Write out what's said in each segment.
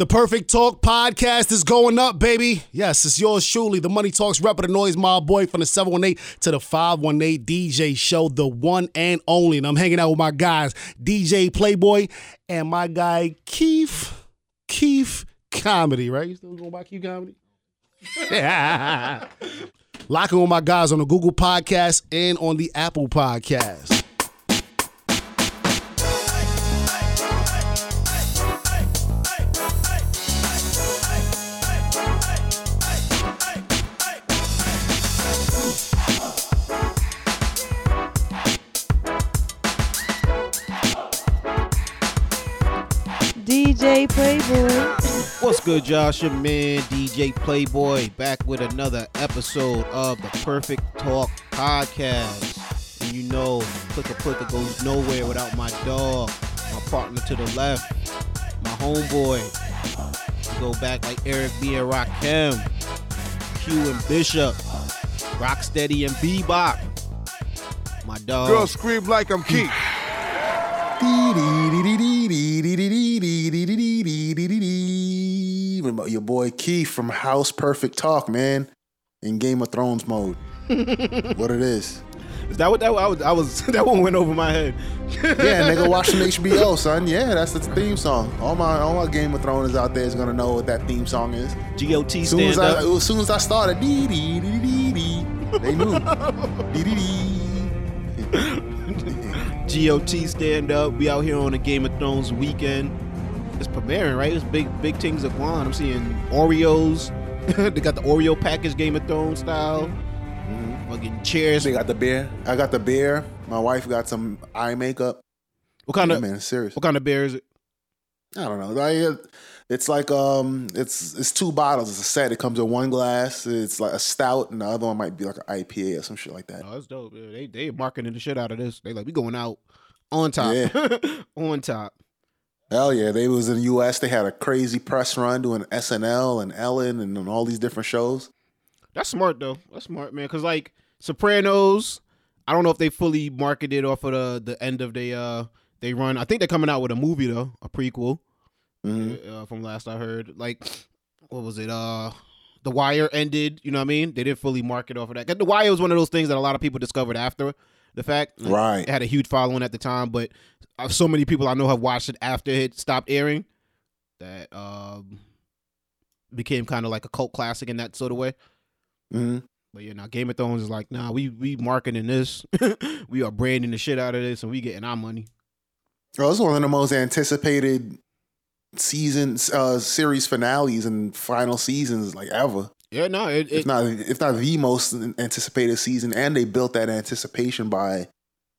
The Perfect Talk podcast is going up, baby. Yes, it's yours truly. The Money Talks rep of the noise, my boy, from the 718 to the 518 DJ show, the one and only. And I'm hanging out with my guys, DJ Playboy and my guy, Keith. Keith Comedy, right? You still going by Keith Comedy? Yeah. Locking with my guys on the Google Podcast and on the Apple Podcast. DJ Playboy. What's good, Josh? Your man, DJ Playboy, back with another episode of the Perfect Talk podcast. And you know, Clicker Clicker goes nowhere without my dog, my partner to the left, my homeboy. We go back like Eric B. and Rakim, Q and Bishop, Rocksteady and Bebop. My dog. Girl scream like I'm Keith. Your boy Keith from House Perfect Talk, man, in Game of Thrones mode. what it is? Is that what that I was? I was that one went over my head. Yeah, nigga, watch some HBO, son. Yeah, that's the theme song. All my all my Game of Thrones out there is gonna know what that theme song is. GOT As soon as stand I, up. as soon as I started, dee dee dee dee dee, they knew. Dee dee dee. GOT stand up. We out here on the Game of Thrones weekend. It's premiering, right? It's big, big things of going on. I'm seeing Oreos. they got the Oreo package Game of Thrones style. Mm-hmm. Fucking chairs. They got the beer. I got the beer. My wife got some eye makeup. What kind Yeah, of man, serious. what kind of beer is it? I don't know. Like, it's like um, it's it's two bottles. It's a set. It comes in one glass. It's like a stout, and the other one might be like an IPA or some shit like that. Oh, that's dope. Yeah, they they marketing the shit out of this. They like we going out on top, on top. Hell yeah! They was in the U.S. They had a crazy press run doing SNL and Ellen and, and all these different shows. That's smart though. That's smart, man. Cause like Sopranos, I don't know if they fully marketed off of the the end of the uh they run. I think they're coming out with a movie though, a prequel. Mhm. uh, from last I heard. Like, what was it? Uh, The Wire ended. You know what I mean? They didn't fully market off of that. The Wire was one of those things that a lot of people discovered after the fact. Like, Right. It had a huge following at the time, but uh, so many people I know have watched it after it stopped airing that um became kind of like a cult classic in that sort of way. Mm-hmm. But yeah, now Game of Thrones is like, nah, we we marketing this, we are branding the shit out of this, and we getting our money. Well, it's one of the most anticipated seasons, uh, series finales and final seasons like ever. Yeah, no, it, If it not, it's not the most anticipated season, and they built that anticipation by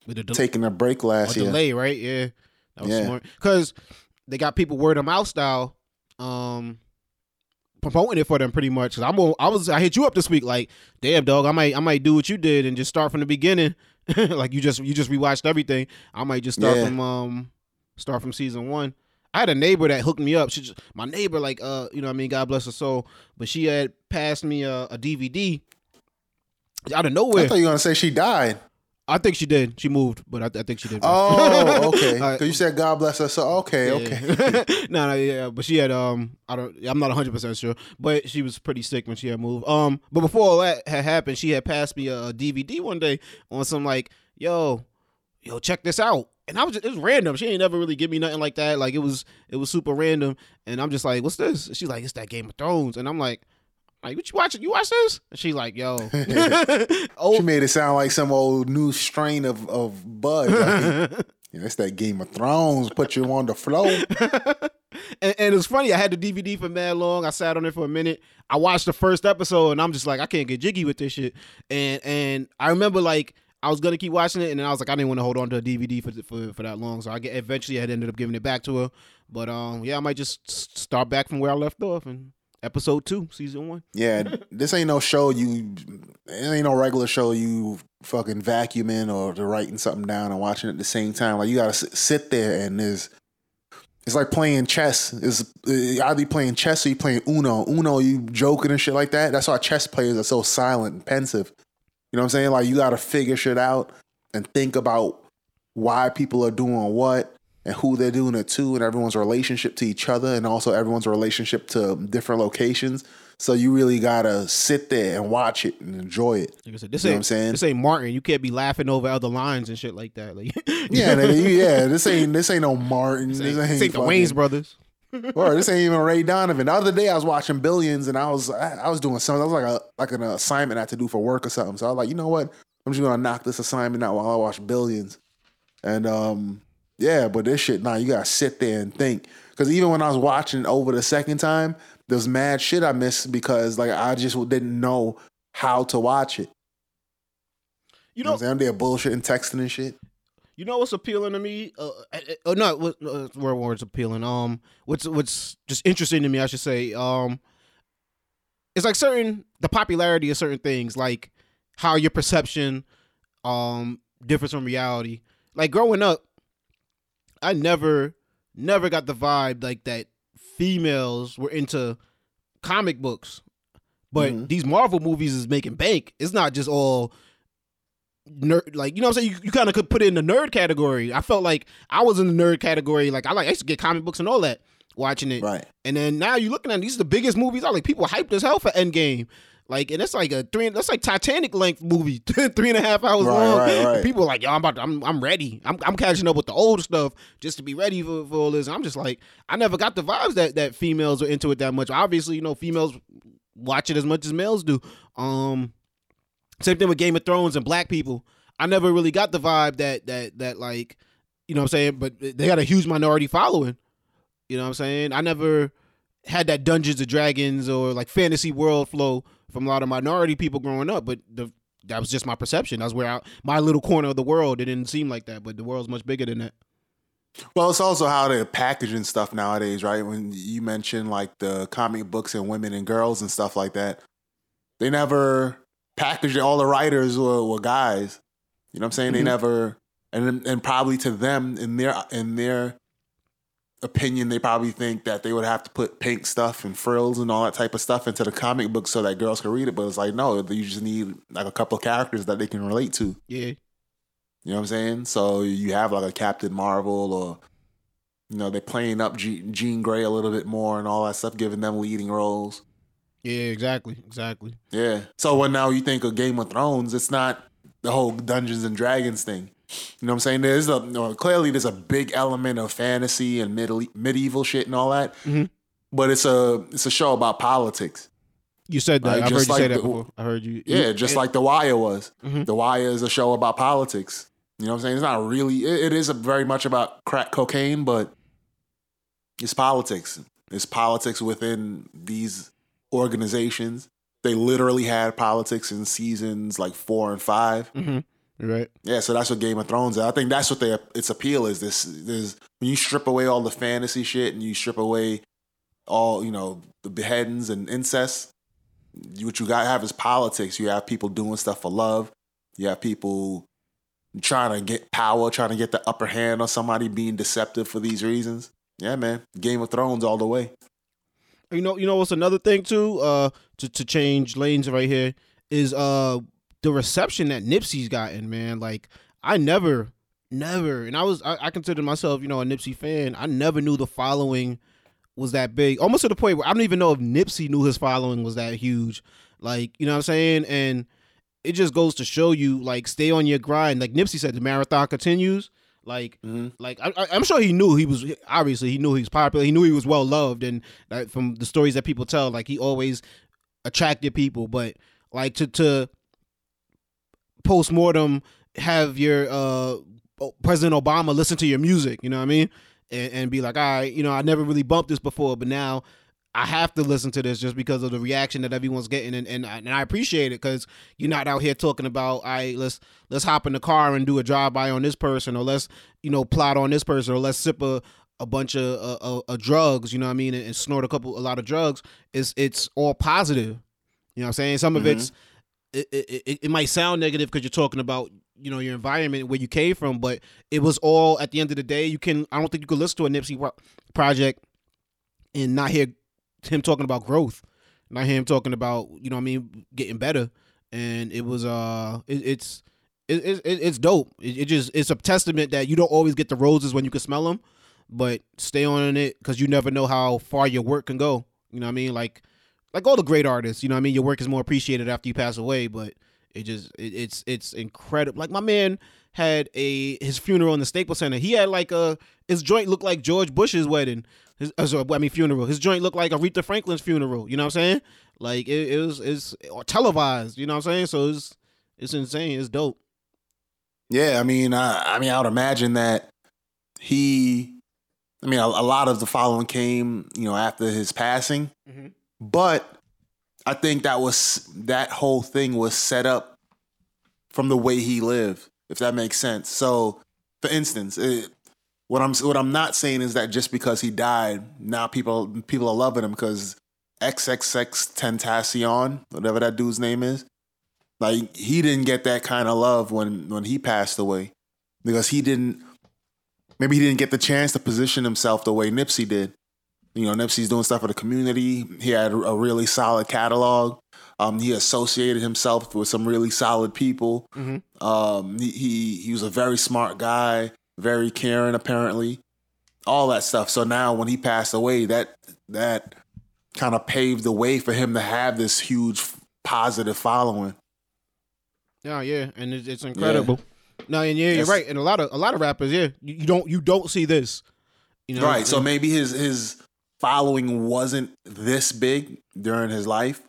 del- taking a break last a year. delay, right? Yeah, that was Yeah. smart because they got people word of mouth style, um, promoting it for them pretty much. Cause I'm, I was, I hit you up this week, like, damn dog, I might, I might do what you did and just start from the beginning, like you just, you just rewatched everything. I might just start Yeah. from, um, start from season one. I had a neighbor that hooked me up. She just, my neighbor, like, uh, you know, what I mean, God bless her soul, but she had passed me a, a DVD out of nowhere. I thought you were gonna say she died. I think she did. She moved, but I, I think she did. Oh, okay. Because you said God bless her. So okay, okay. no, no, yeah, but she had um, I don't, I'm not 100 percent sure, but she was pretty sick when she had moved. Um, but before all that had happened, she had passed me a, DVD one day on some like, yo, yo, check this out, and I was just, it was random. She ain't never really give me nothing like that. Like it was, it was super random, and I'm just like, what's this? She's like, it's that Game of Thrones, and I'm like. Like what you watching? You watch this? And she's like, "Yo, oh, She made it sound like some old new strain of of bud. Like, yeah, it's that Game of Thrones. Put you on the floor. and, and it's funny. I had the DVD for mad long. I sat on it for a minute. I watched the first episode, and I'm just like, I can't get jiggy with this shit. And and I remember like I was gonna keep watching it, and then I was like, I didn't want to hold on to a DVD for for for that long. So I get eventually I had ended up giving it back to her. But um, yeah, I might just start back from where I left off in episode two, season one. Yeah, this ain't no show you. It ain't no regular show you fucking vacuuming or writing something down and watching it at the same time. Like you gotta sit, sit there and there's. It's like playing chess. Is either you playing chess or you playing Uno. Uno, you joking and shit like that. That's why chess players are so silent and pensive. You know what I'm saying? Like you got to figure shit out and think about why people are doing what and who they're doing it to and everyone's relationship to each other and also everyone's relationship to different locations. So you really gotta sit there and watch it and enjoy it. Like I said, this You know ain't what I'm saying? this ain't Martin. You can't be laughing over other lines and shit like that. Like Yeah, yeah. This ain't this ain't no Martin. this This ain't, ain't, this ain't the Wayans brothers. Or this ain't even Ray Donovan. The other day I was watching Billions and I was I, I was doing something. That was like a like an assignment I had to do for work or something. So I was like, you know what? I'm just gonna knock this assignment out while I watch Billions. And um, yeah, but this shit, nah, you gotta sit there and think. Because even when I was watching over the second time, there's mad shit I missed because like I just didn't know how to watch it. You You know know, what I'm saying? I'm there bullshitting, texting and shit. You know what's appealing to me? Uh, uh, uh, no, what uh, word words appealing. Um, what's what's just interesting to me, I should say. Um, it's like certain the popularity of certain things, like how your perception, um, differs from reality. Like growing up, I never, never got the vibe like that. Females were into comic books, but Mhm. these Marvel movies is making bank. It's not just all nerd like you know what I'm saying you, you kind of could put it in the nerd category. I felt like I was in the nerd category like I like I used to get comic books and all that watching it. Right. And then now you're looking at these are the biggest movies out like people hyped as hell for Endgame. Like and it's like a three that's like Titanic length movie, three and a half hours Right, long. right, right. People are like, yo, I'm about to, I'm I'm ready. I'm I'm catching up with the old stuff just to be ready for, for all this. And I'm just like, I never got the vibes that that females are into it that much. Obviously, you know, females watch it as much as males do. Um same thing with Game of Thrones and black people. I never really got the vibe that that that like, you know what I'm saying, but they got a huge minority following. You know what I'm saying? I never had that Dungeons and Dragons or like fantasy world flow from a lot of minority people growing up, but the that was just my perception. That's where I, my little corner of the world. It didn't seem like that, but the world's much bigger than that. Well, it's also how they're packaging stuff nowadays, right? When you mention like the comic books and women and girls and stuff like that, they never packaged. All the writers were, were guys. You know what I'm saying? They Mhm. never, and and probably to them in their in their opinion, they probably think that they would have to put pink stuff and frills and all that type of stuff into the comic book so that girls can read it. But it's like no, you just need like a couple of characters that they can relate to. Yeah, You know what I'm saying? So you have like a Captain Marvel or you know, they're playing up Jean Grey a little bit more and all that stuff, giving them leading roles. Yeah, exactly, exactly. Yeah. So when now you think of Game of Thrones, it's not the whole Dungeons and Dragons thing. You know what I'm saying? There's a no, clearly there's a big element of fantasy and middle medieval shit and all that. Mhm. But it's a it's a show about politics. You said that. Right, I've heard you say like that before. I heard you. Yeah, just and- like The Wire was. Mhm. The Wire is a show about politics. You know what I'm saying? It's not really. It, it is a very much about crack cocaine, but it's politics. It's politics within these organizations. They literally had politics in seasons like four and five. Mhm. Right. Yeah, so that's what Game of Thrones. Is. I think that's what they, its appeal is. This is when you strip away all the fantasy shit and you strip away all you know the beheadings and incest. What you got to have is politics. You have people doing stuff for love. You have people trying to get power, trying to get the upper hand on somebody, being deceptive for these reasons. Yeah, man. Game of Thrones all the way. You know, you know what's another thing too? Uh, to to change lanes right here is uh the reception that Nipsey's gotten, man. Like I never, never, and I was I, I consider myself, you know, a Nipsey fan. I never knew the following was that big, almost to the point where I don't even know if Nipsey knew his following was that huge. Like you know what I'm saying? And it just goes to show you, like, stay on your grind. Like Nipsey said, the marathon continues. Like Mm-hmm. like I, I- I'm sure he knew he was obviously he knew he was popular. He knew he was well loved, and from the stories that people tell, like he always attracted people. But like to to post mortem have your uh President Obama listen to your music, you know what I mean, and, and be like, all right, you know, I never really bumped this before, but now I have to listen to this just because of the reaction that everyone's getting, and and, I- and I appreciate it because you're not out here talking about, all right, let's let's hop in the car and do a drive by on this person, or let's you know plot on this person, or let's sip a a bunch of uh, uh, uh, drugs, you know what I mean, and, and snort a couple a lot of drugs. It's it's all positive, you know what I'm saying. Some of Mhm. it's it, it, it, might sound negative because you're talking about you know your environment where you came from, but it was all at the end of the day. You can I don't think you could listen to a Nipsey pro- project and not hear him talking about growth, not him talking about you know I mean getting better. And it was uh it, it's it, it, it- it's dope. It, it just it's a testament that you don't always get the roses when you can smell them. but stay on in it because you never know how far your work can go. You know what I mean? Like, like all the great artists. You know what I mean? Your work is more appreciated after you pass away, but it just it, it's it's incredible. Like my man had a his funeral in the Staples Center. He had like a his joint looked like George Bush's wedding. His, uh, I mean funeral. His joint looked like Aretha Franklin's funeral. You know what I'm saying? Like it, it was it's televised. You know what I'm saying? So it's it's insane. It's dope. Yeah, I mean, I, I mean, I would imagine that he, I mean, a, a lot of the following came, you know, after his passing, mm-hmm. but I think that was that whole thing was set up from the way he lived, if that makes sense. So, for instance, it, what I'm what I'm not saying is that just because he died, now people people are loving him because XXXTentacion, whatever that dude's name is, like he didn't get that kind of love when when he passed away because he didn't maybe he didn't get the chance to position himself the way Nipsey did. You know, Nipsey's doing stuff for the community. He had a really solid catalog. Um, he associated himself with some really solid people. Mm-hmm. Um, he, he he was a very smart guy, very caring, apparently, all that stuff. So now when he passed away, that that kind of paved the way for him to have this huge positive following. Yeah, yeah, and it's, it's incredible. Yeah. No, and yeah, you're right. And a lot of a lot of rappers, yeah, you, you don't you don't see this, you know. Right. So maybe his his following wasn't this big during his life,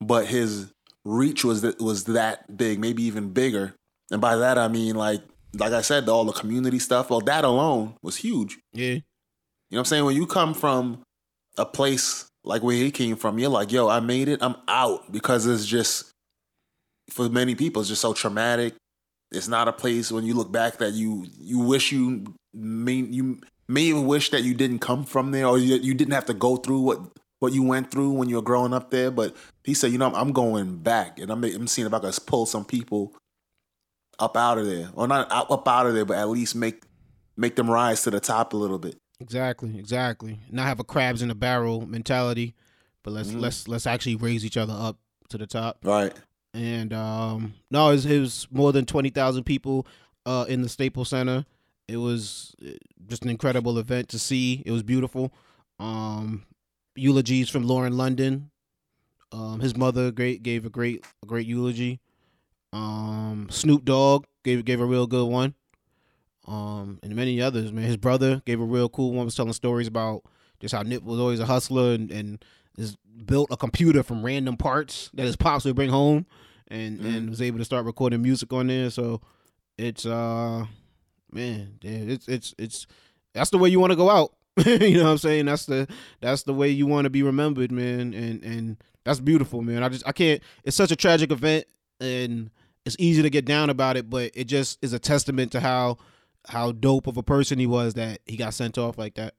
but his reach was that was that big, maybe even bigger. And by that I mean like like I said, all the community stuff. Well, that alone was huge. Yeah. You know what I'm saying? When you come from a place like where he came from, you're like, yo, I made it. I'm out because it's just for many people it's just so traumatic. It's not a place when you look back that you you wish you mean you may even wish that you didn't come from there or you, you didn't have to go through what what you went through when you were growing up there. But he said, you know, I'm going back and I'm I'm seeing if I can pull some people up out of there, or not up out of there, but at least make make them rise to the top a little bit. Exactly, exactly. Not have a crabs in a barrel mentality, but let's mm-hmm. let's let's actually raise each other up to the top. Right and um, no, it was, it was more than twenty thousand people uh, in the Staples Center. It was uh, just an incredible event to see. It was beautiful. Um, eulogies from Lauren London. Um, his mother great gave a great a great eulogy. Um, Snoop Dogg gave gave a real good one. Um, and many others, man. His brother gave a real cool one. Was telling stories about just how Nip was always a hustler and, and is built a computer from random parts that his pops would bring home and mm. and was able to start recording music on there. So it's uh man, it's it's it's that's the way you want to go out. you know what I'm saying? That's the that's the way you want to be remembered, man. And and that's beautiful, man. I just I can't. It's such a tragic event, and it's easy to get down about it, but it just is a testament to how how dope of a person he was that he got sent off like that.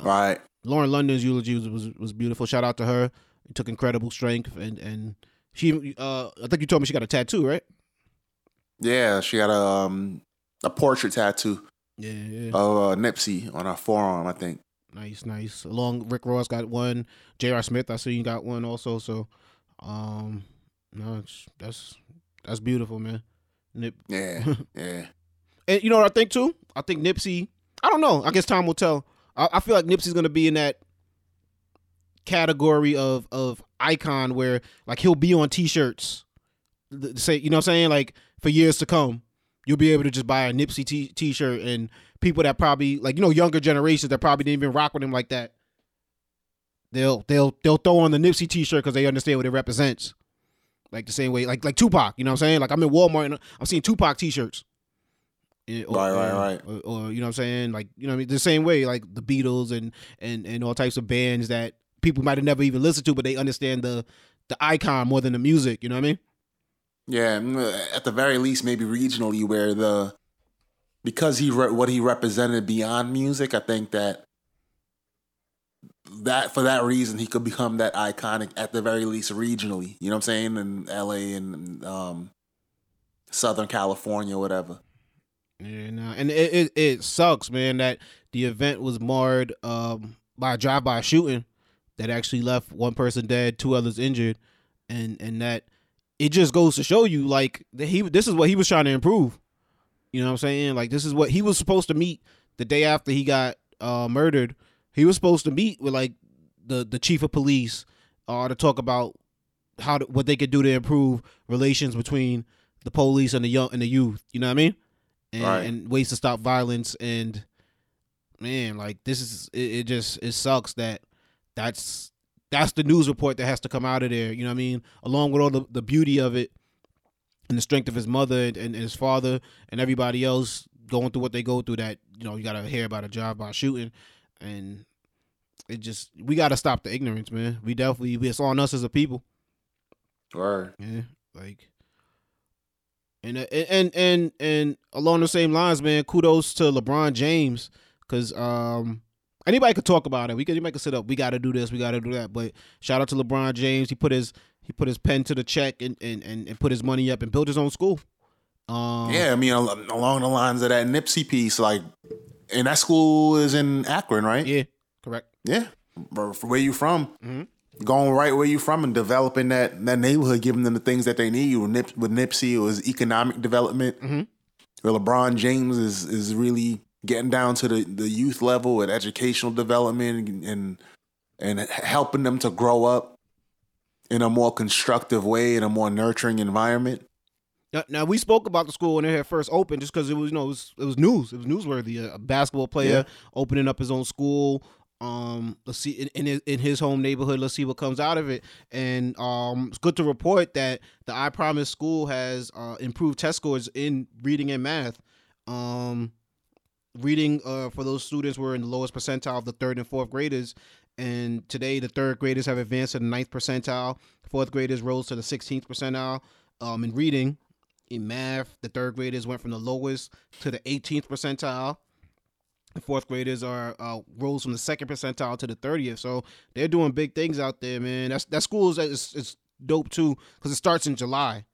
Right. Lauren London's eulogy was, was, was beautiful. Shout out to her. It took incredible strength and and she, uh, I think you told me she got a tattoo, right? Yeah, she got a um, a portrait tattoo. Yeah, yeah. Of uh, Nipsey on her forearm, I think. Nice, nice. Along Rick Ross got one. J.R. Smith, I see you got one also. So, um, no, that's that's beautiful, man. Nip. Yeah, yeah. and you know what I think too? I think Nipsey. I don't know. I guess time will tell. I, I feel like Nipsey's gonna be in that category of of icon where like he'll be on t-shirts say you know what I'm saying like for years to come you'll be able to just buy a Nipsey t- t-shirt and people that probably like you know younger generations that probably didn't even rock with him like that they'll they'll they'll throw on the Nipsey t-shirt because they understand what it represents like the same way like like Tupac you know what I'm saying like I'm in Walmart and I'm seeing Tupac t-shirts or, right, right, right. Or, or, you know what I'm saying, like you know, I mean, the same way, like the Beatles and and and all types of bands that people might have never even listened to, but they understand the the icon more than the music. You know what I mean? Yeah, at the very least, maybe regionally, where the because he re- what he represented beyond music, I think that that for that reason he could become that iconic at the very least regionally. You know what I'm saying? In L.A. and um, Southern California, whatever. Yeah, no, and it, it, it sucks, man, that the event was marred um, by a drive-by shooting that actually left one person dead, two others injured, and and that it just goes to show you like that he this is what he was trying to improve. You know what I'm saying? Like this is what he was supposed to meet the day after he got uh, murdered, he was supposed to meet with like the the chief of police uh, to talk about how to, what they could do to improve relations between the police and the young and the youth. You know what I mean? And, Right. and ways to stop violence. And man, like this is it, it. Just it sucks that that's that's the news report that has to come out of there. You know what I mean? Along with all the, the beauty of it and the strength of his mother and, and his father and everybody else going through what they go through. That you know you gotta hear about a job by shooting and. It just we gotta stop the ignorance, man. We definitely it's on us as a people. Right. Yeah, like, and uh, and and and along the same lines, man. Kudos to LeBron James, because um, anybody could talk about it. We could anybody could sit up. We got to do this. We got to do that. But shout out to LeBron James. He put his he put his pen to the check and and and, and put his money up and built his own school. Um, Yeah, I mean, along the lines of that Nipsey piece, like, and that school is in Akron, right? yeah, correct. Yeah. Where you from? Mhm. Going right where you from and developing that that neighborhood, giving them the things that they need. With, Nip, with Nipsey, it was economic development. Mhm. Where LeBron James is is really getting down to the, the youth level and educational development and, and and helping them to grow up in a more constructive way, in a more nurturing environment. Now, now we spoke about the school when it had first opened, just because it was you know it was it was news, it was newsworthy. A, basketball player opening up his own school. Um, let's see in in his, in his home neighborhood. Let's see what comes out of it. And um, it's good to report that the I Promise School has uh, improved test scores in reading and math. Um, reading uh, for those students were in the lowest percentile of the third and fourth graders. And today, the third graders have advanced to the ninth percentile. Fourth graders rose to the 16th percentile. Um, in reading, in math, the third graders went from the lowest to the 18th percentile. The fourth graders are uh, rose from the second percentile to the 30th. So they're doing big things out there, man. That's that school is is, is dope too because it starts in July.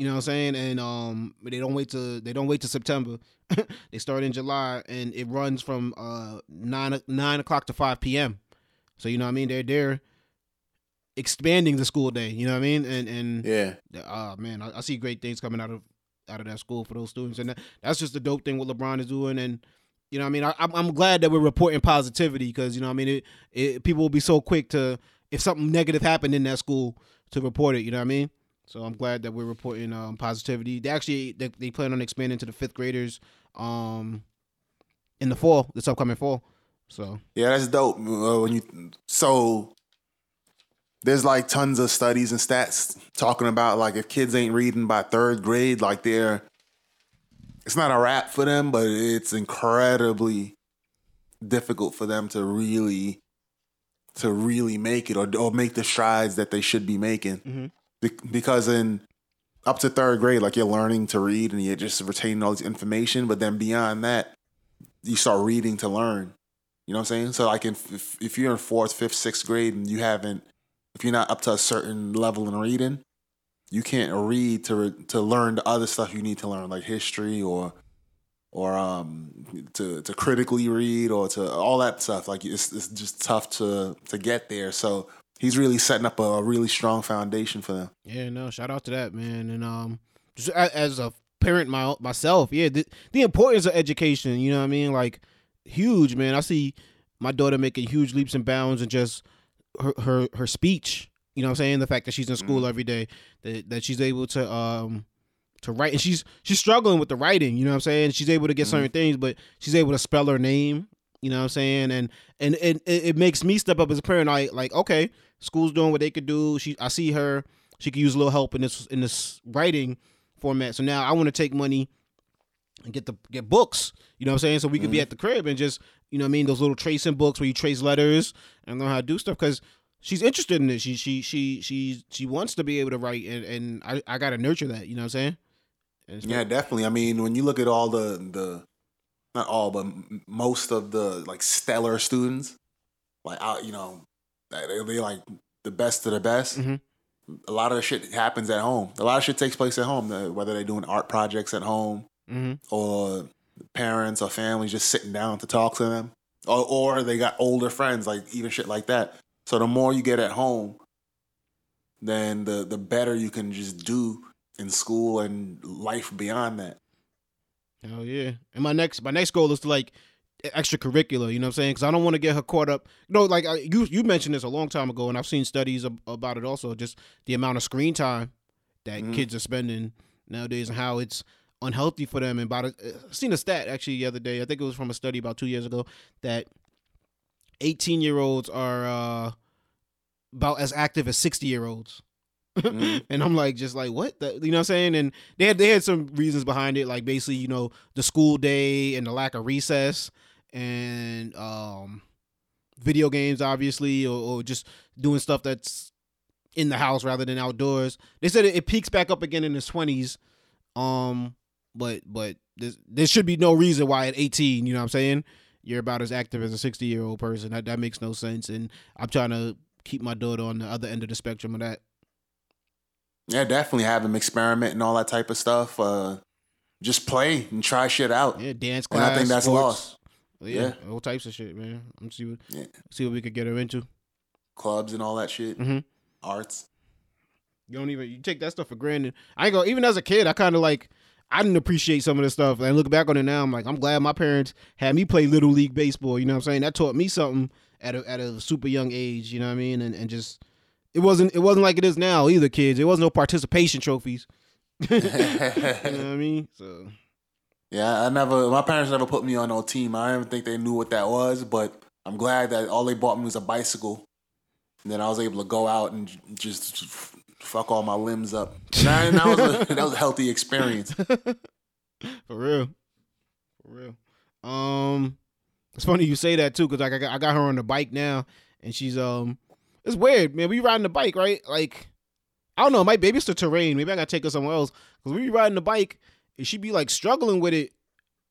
You know what I'm saying? And um, they don't wait to they don't wait to September. they start in July and it runs from uh nine nine o'clock to five p.m. So you know what I mean? They're they're expanding the school day. You know what I mean? And and Yeah. uh man, I, I see great things coming out of out of that school for those students, and that, that's just the dope thing what LeBron is doing. And you know, what I mean, I, I'm I'm glad that we're reporting positivity because you know, what I mean, it, it people will be so quick to if something negative happened in that school to report it. You know what I mean? So I'm glad that we're reporting um, positivity. They actually they, they plan on expanding to the fifth graders um in the fall, this upcoming fall. So Yeah, that's dope. Uh, when you so there's like tons of studies and stats talking about like if kids ain't reading by third grade, like they're it's not a wrap for them, but it's incredibly difficult for them to really to really make it or or make the strides that they should be making. Mhm. Be- because in up to third grade, like you're learning to read and you're just retaining all this information, but then beyond that, you start reading to learn. You know what I'm saying? So like if if you're in fourth, fifth, sixth grade and you haven't, if you're not up to a certain level in reading, you can't read to re- to learn the other stuff you need to learn, like history or or um to to critically read or to all that stuff. Like it's it's just tough to to get there. So he's really setting up a, a really strong foundation for them. Yeah, no, shout out to that man. And um, just as a parent my, myself, yeah, the, the importance of education. You know what I mean? Like huge, man. I see my daughter making huge leaps and bounds and just her her her speech. You know what I'm saying? The fact that she's in school every day, that that she's able to um to write, and she's she's struggling with the writing. You know what I'm saying? She's able to get certain things, but she's able to spell her name. You know what I'm saying? And and and it, it makes me step up as a parent. I like okay, school's doing what they could do. She I see her. She could use a little help in this in this writing format. So now I want to take money and get the get books. You know what I'm saying? So we could be mm-hmm. at the crib and just you know what I mean those little tracing books where you trace letters and learn how to do stuff because she's interested in it. She she she she she wants to be able to write and and I I gotta nurture that. You know what I'm saying? Yeah, definitely. I mean, when you look at all the the not all, but m- most of the like stellar students, like out, you know, they they like the best of the best. Mhm. A lot of the shit happens at home. A lot of shit takes place at home. uh, Whether they're doing art projects at home Mhm. or parents or families just sitting down to talk to them, or or they got older friends, like even shit like that. So the more you get at home, then the the better you can just do in school and life beyond that. Hell yeah! And my next my next goal is to like extracurricular. You know what I'm saying? Because I don't want to get her caught up. You know, like I, you you mentioned this a long time ago, and I've seen studies ab- about it also. Just the amount of screen time that Mhm. kids are spending nowadays, and how it's unhealthy for them. And about it, seen a stat actually the other day. I think it was from a study about two years ago that 18 year olds are uh, about as active as 60 year olds. Mhm. and I'm like, just like what? The, you know what I'm saying? And they had they had some reasons behind it, like basically, you know, the school day and the lack of recess and um video games obviously or, or just doing stuff that's in the house rather than outdoors. They said it, it peaks back up again in the twenties. Um but but there should be no reason why at 18, you know what I'm saying? You're about as active as a 60 year old person. That that makes no sense. And I'm trying to keep my daughter on the other end of the spectrum of that. Yeah, definitely have them experiment and all that type of stuff. Uh, just play and try shit out. Yeah, dance And. I think that's sports. lost. Yeah, all types of shit, man. I'm see what Yeah. see what we could get her into. Clubs and all that shit. Mhm. Arts. You don't even you take that stuff for granted. I ain't go even as a kid. I kind of like I didn't appreciate some of this stuff. And look back on it now, I'm like I'm glad my parents had me play little league baseball. You know what I'm saying? That taught me something at a at a super young age. You know what I mean? And and just it wasn't it wasn't like it is now either, kids. It wasn't no participation trophies. you know what I mean? So Yeah, I never. My parents never put me on no team. I don't even think they knew what that was. But I'm glad that all they bought me was a bicycle, and then I was able to go out and just fuck all my limbs up. And that, and that was a, that was a healthy experience. For real. For real. Um, it's funny you say that too, because like I got, I got her on the bike now, and she's um, it's weird, man. We riding the bike, right? Like, I don't know, My baby's the terrain. Maybe I gotta take her somewhere else. Cause we be riding the bike, and she be like struggling with it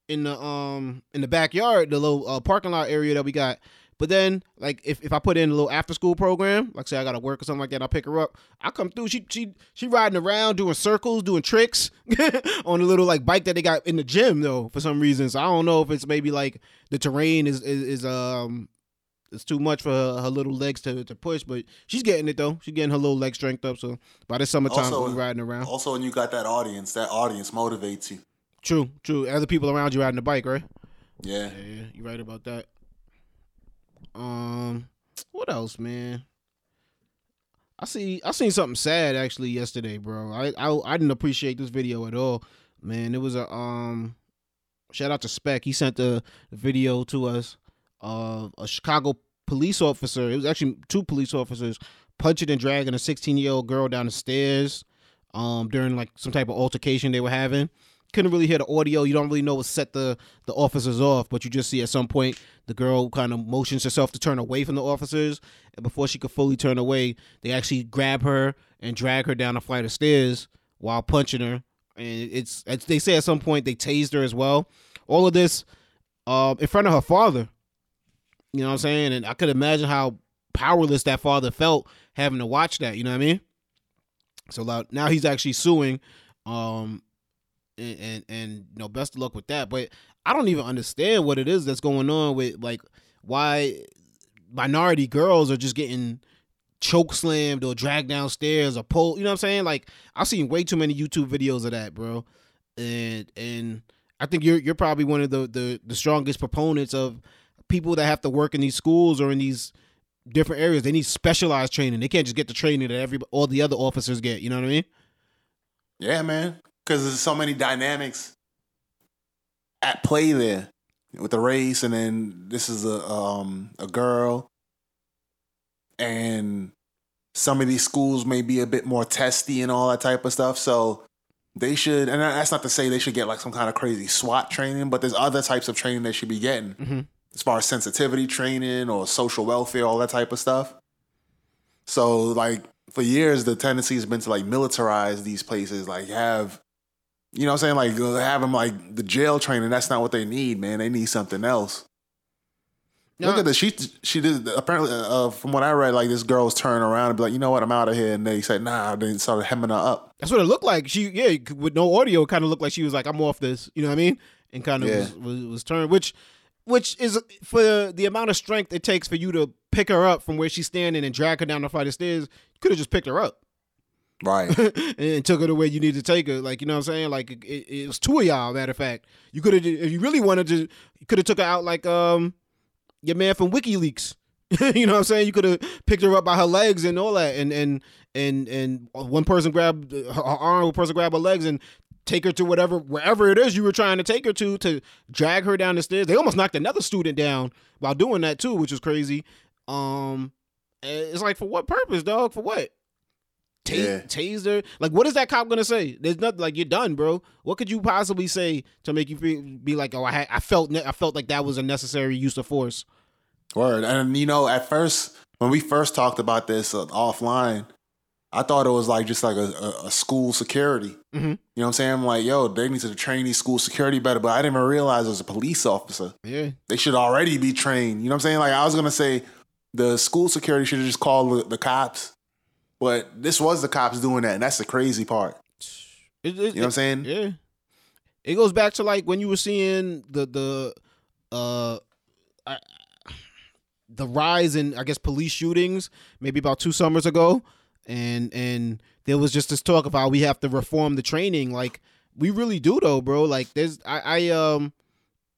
in the um in the backyard, the little uh, parking lot area that we got. But then, like, if, if I put in a little after school program, like say I gotta work or something like that, I'll pick her up. I come through. She she she riding around doing circles, doing tricks on a little like bike that they got in the gym though for some reason. So I don't know if it's maybe like the terrain is is, is um it's too much for her, her little legs to, to push, but she's getting it though. She's getting her little leg strength up. So by the summertime, Also- we riding around. Also, when you got that audience, that audience motivates you. True, true. Other people around you riding the bike, right? Yeah. Yeah, yeah, you right about that. Um, what else, man? I see. I seen something sad actually yesterday, bro. I I, I didn't appreciate this video at all, man. It was a um, shout out to Spec. He sent the video to us. Uh, a Chicago police officer. It was actually two police officers punching and dragging a 16 year old girl down the stairs. Um, during like some type of altercation they were having couldn't really hear the audio. You don't really know what set the the officers off, but you just see at some point the girl kind of motions herself to turn away from the officers, and before she could fully turn away, they actually grab her and drag her down a flight of stairs while punching her. And it's, it's they say at some point they tased her as well. All of this um, in front of her father. You know what I'm saying? And I could imagine how powerless that father felt having to watch that. You know what I mean? So now he's actually suing um and, and and you know best of luck with that but i don't even understand what it is that's going on with like why minority girls are just getting choke slammed or dragged downstairs or pulled you know what i'm saying like i've seen way too many youtube videos of that bro and and i think you're you're probably one of the the, the strongest proponents of people that have to work in these schools or in these different areas they need specialized training they can't just get the training that every all the other officers get you know what i mean Yeah, man. Because there's so many dynamics at play there with the race, and then this is a um a girl, and some of these schools may be a bit more testy and all that type of stuff. So they should, and that's not to say they should get like some kind of crazy SWAT training, but there's other types of training they should be getting Mhm. As far as sensitivity training or social welfare, all that type of stuff. So like for years, the tendency has been to like militarize these places, like have, you know what I'm saying? Like uh, have them like the jail training. That's not what they need, man. They need something else. Look at this. She she did apparently uh, from what I read, like this girl was turning around and be like, you know what, I'm out of here. And they said, nah. They started hemming her up. That's what it looked like. She, yeah, with no audio, kind of looked like she was like, "I'm off this." You know what I mean? And kind of Yeah. was, was was turned, which, which is for the amount of strength it takes for you to pick her up from where she's standing and drag her down the flight of stairs. You could have just picked her up. Right. and took her to where you need to take her. Like you know what I'm saying? Like it, it was two of y'all. Matter of fact, you could have if you really wanted to, you could have took her out like um your man from WikiLeaks. you know what I'm saying? You could have picked her up by her legs and all that, and and and and one person grabbed her, her arm, one person grabbed her legs, and take her to whatever wherever it is you were trying to take her to to drag her down the stairs. They almost knocked another student down while doing that too, which is crazy. Um, it's like for what purpose, dog? For what? Ta- Yeah. Taser. Like, what is that cop gonna say? There's nothing. Like, you're done, bro. What could you possibly say to make you feel, be like, oh, I had, I felt, ne- I felt like that was a necessary use of force. Word. And you know, at first, when we first talked about this uh, offline, I thought it was like just like a, a, school security. Mhm. You know what I'm saying? I'm like, yo, they need to train these school security better. But I didn't even realize it was a police officer. Yeah. They should already be trained. You know what I'm saying? Like I was gonna say, the school security should have just called the, the cops. But this was the cops doing that, and that's the crazy part. It, it, You know what I'm saying? Yeah. It goes back to like when you were seeing the the uh I, the rise in I guess police shootings maybe about two summers ago and and there was just this talk of how we have to reform the training. Like we really do though bro. Like there's I, I um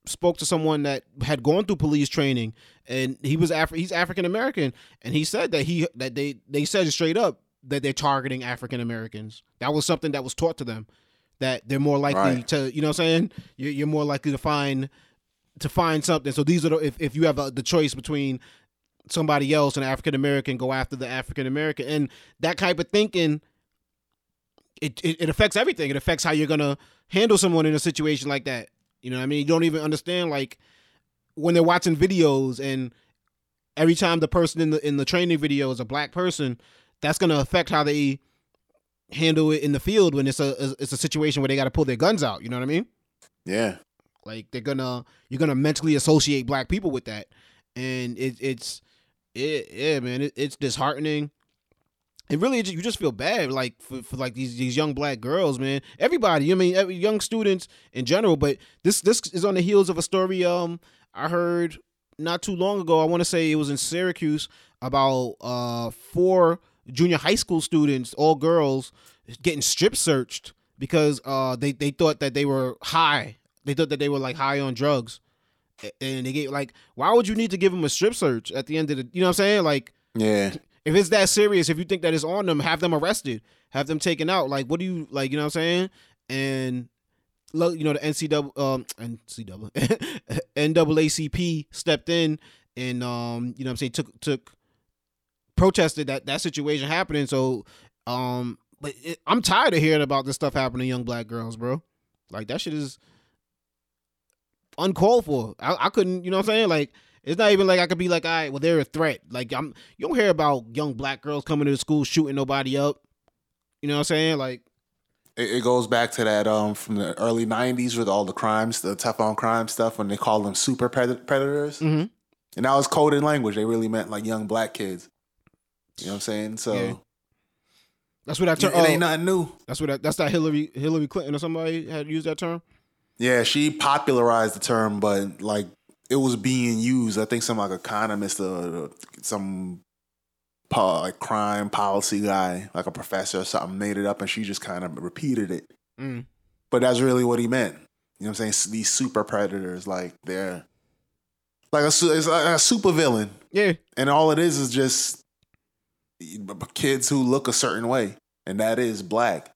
spoke to someone that had gone through police training and he was Afri- he's African American and he said that he that they they said it straight up that they're targeting African Americans that was something that was taught to them that they're more likely Right. to you know what I'm saying? You're, you're more likely to find to find something. So these are the, if, if you have a, the choice between somebody else an African American go after the African American and that type of thinking it, it it affects everything. It affects how you're gonna handle someone in a situation like that. You know what I mean? You don't even understand like when they're watching videos and every time the person in the in the training video is a black person that's gonna affect how they handle it in the field when it's a it's a situation where they got to pull their guns out. You know what I mean? Yeah. like they're gonna you're gonna mentally associate black people with that, and it, it's it yeah man it, it's disheartening. And really, you just feel bad, like for, for like these these young black girls, man. Everybody, you know I mean, every, young students in general. But this this is on the heels of a story um I heard not too long ago. I want to say it was in Syracuse about uh four junior high school students, all girls, getting strip searched because uh they they thought that they were high. They thought that they were like high on drugs, and they get like, why would you need to give them a strip search at the end of the? You know what I'm saying? Like, Yeah. if it's that serious, if you think that it's on them, have them arrested, have them taken out. Like, what do you like? You know what I'm saying? And look, you know the NCAA, um, NCAA, NAACP stepped in and um, you know what I'm saying took took protested that that situation happening. So, um, but it, I'm tired of hearing about this stuff happening to young black girls, bro. Like that shit is uncalled for. I, I couldn't, you know what I'm saying? Like it's not even like I could be like, all right, well, they're a threat. Like I'm, you don't hear about young black girls coming to the school shooting nobody up. You know what I'm saying? Like, It, it goes back to that um from the early '90s with all the crimes, the tough on crime stuff, when they called them super pred- predators, Mhm. and that was coded language. They really meant like young black kids. You know what I'm saying? So Yeah. that's what I it, term. it ain't nothing new. that's what I, that's that Hillary Hillary Clinton or somebody had used that term. Yeah, she popularized the term, but like it was being used. I think some like economist or some po- like crime policy guy, like a professor or something, made it up, and she just kind of repeated it. Mm. But that's really what he meant. You know what I'm saying? S- These super predators, like they're like a, su- it's like a super villain, Yeah, and all it is is just kids who look a certain way, and that is black.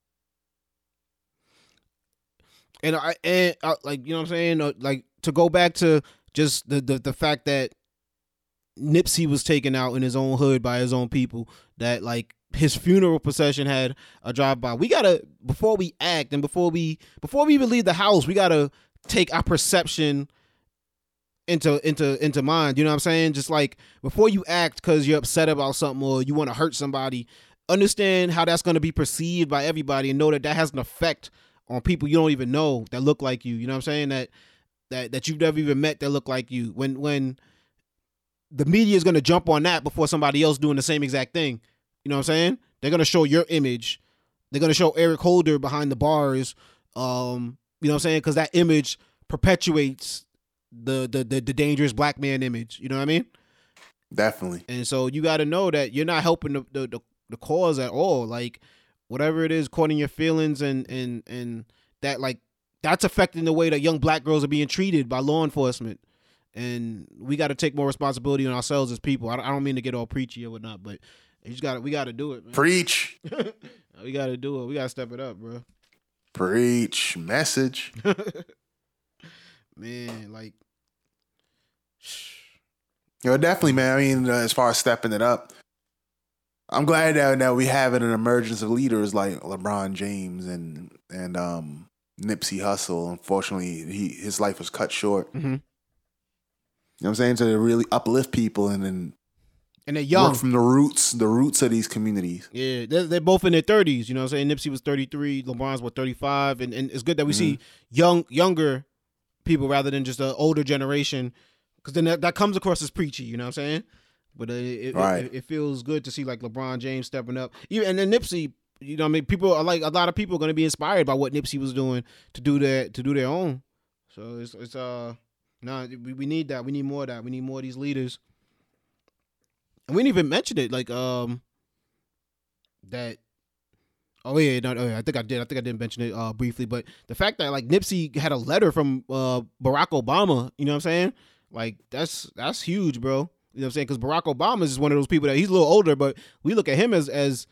And I and like you know what I'm saying, uh, like to go back to just the, the the fact that Nipsey was taken out in his own hood by his own people. That like his funeral procession had a drive by. We gotta before we act and before we before we even leave the house, we gotta take our perception into into into mind. You know what I'm saying? Just like before you act because you're upset about something or you want to hurt somebody, understand how that's to be perceived by everybody and know that that has an effect on people you don't even know that look like you. You know what I'm saying? That that that you've never even met that look like you. When when the media is going to jump on that before somebody else doing the same exact thing. You know what I'm saying? They're going to show your image. They're going to show Eric Holder behind the bars. Um, you know what I'm saying? Because that image perpetuates the, the the the dangerous black man image. You know what I mean? Definitely. And so you got to know that you're not helping the, the the the cause at all. Like whatever it is, caught in your feelings, and and and that like that's affecting the way that young black girls are being treated by law enforcement. And we got to take more responsibility on ourselves as people. I, I don't mean to get all preachy or whatnot, but you just got we got to do it, man. Preach. we got to do it. We got to step it up, bro. Preach. Message. man, like, know, definitely, man. I mean, uh, as far as stepping it up, I'm glad that, that we have an emergence of leaders like LeBron James and and um, Nipsey Hussle. Unfortunately, he his life was cut short. Mhm. You know what I'm saying? So To really uplift people and then and they're young. work from the roots, the roots of these communities. Yeah, they're, they're both in their thirties. You know what I'm saying? Nipsey was 33, LeBron's what 35, and, and it's good that we see young younger people rather than just the older generation, because then that, that comes across as preachy. You know what I'm saying? But it, it, Right. it, it feels good to see like LeBron James stepping up. Even and then Nipsey. You know, what I mean, people are like a lot of people are going to be inspired by what Nipsey was doing to do that to do their own. So it's it's uh no, we, we need that. We need more of that. We need more of these leaders. And we didn't even mention it, like um that oh yeah, no, oh, yeah, I think I did. I think I didn't mention it uh briefly, but the fact that like Nipsey had a letter from uh Barack Obama, you know what I'm saying? Like that's that's huge, bro. You know what I'm saying? Because Barack Obama is one of those people that he's a little older, but we look at him as as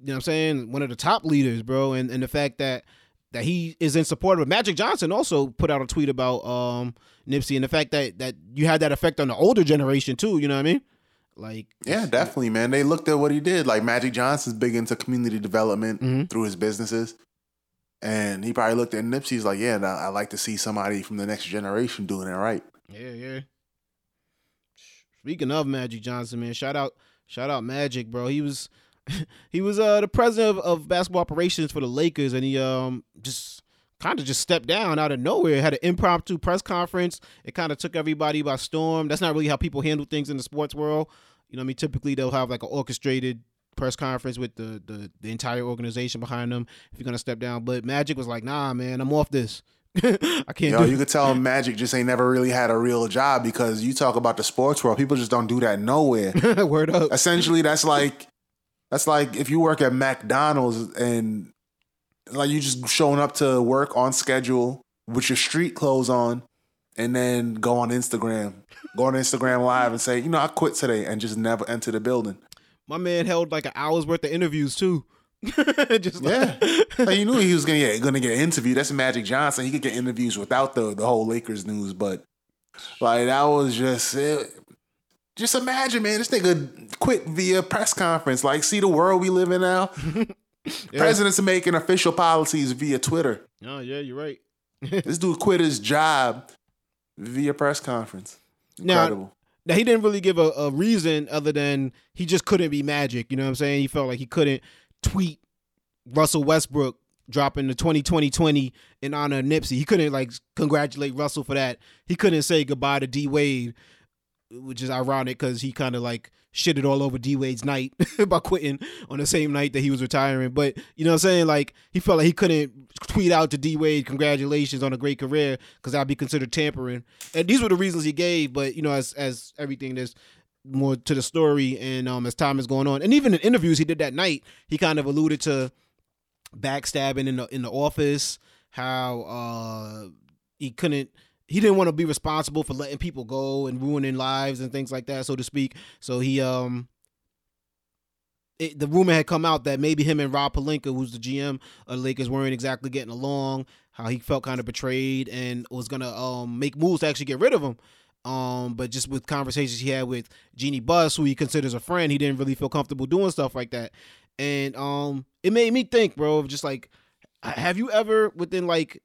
you know what I'm saying, one of the top leaders, bro. And and the fact that that he is in support of it. Magic Johnson also put out a tweet about um Nipsey and the fact that that you had that effect on the older generation too, you know what I mean? Like Yeah, definitely, man. They looked at what he did. Like Magic Johnson's big into community development Mhm. through his businesses. And he probably looked at Nipsey's like, yeah, I like to see somebody from the next generation doing it right. Yeah, yeah. Speaking of Magic Johnson, man, shout out, shout out Magic, bro. He was, he was uh the president of, of basketball operations for the Lakers, and he um just kind of just stepped down out of nowhere. Had an impromptu press conference. It kind of took everybody by storm. That's not really how people handle things in the sports world. You know, I mean, typically they'll have like an orchestrated press conference with the the, the entire organization behind them if you're gonna step down. But Magic was like, nah, man, I'm off this. I can't Yo, you could tell Magic just ain't never really had a real job because you talk about the sports world, people just don't do that nowhere. Word up. Essentially, that's like that's like if you work at McDonald's and like you just showing up to work on schedule with your street clothes on, and then go on Instagram, go on Instagram live and say, you know, I quit today, and just never enter the building. My man held like an hour's worth of interviews too. Just Yeah, like, like you knew he was gonna get gonna get interviewed. That's Magic Johnson. He could get interviews without the the whole Lakers news, but like that was just it. Just imagine, man, this nigga quit via press conference. Like, see the world we live in now. Yeah. Presidents are making official policies via Twitter. Oh yeah, you're right. This dude quit his job via press conference. Now- Incredible. Now he didn't really give a, a reason other than he just couldn't be magic. You know what I'm saying? He felt like he couldn't tweet Russell Westbrook dropping the 2020 in honor of Nipsey. He couldn't like congratulate Russell for that. He couldn't say goodbye to D Wade, which is ironic because he kind of like shitted all over D Wade's night by quitting on the same night that he was retiring. But you know what I'm saying? Like he felt like he couldn't tweet out to D Wade congratulations on a great career because that'd be considered tampering. And these were the reasons he gave. But you know, as as everything there's more to the story and um as time is going on and even in interviews he did that night he kind of alluded to backstabbing in the in the office how uh he couldn't he didn't want to be responsible for letting people go and ruining lives and things like that so to speak so he um it, the rumor had come out that maybe him and Rob Pelinka, who's the GM of the Lakers, weren't exactly getting along. How he felt kind of betrayed and was gonna um make moves to actually get rid of him. Um, but just with conversations he had with Jeanie Buss, who he considers a friend, he didn't really feel comfortable doing stuff like that. And um, it made me think, bro, of just like, have you ever within like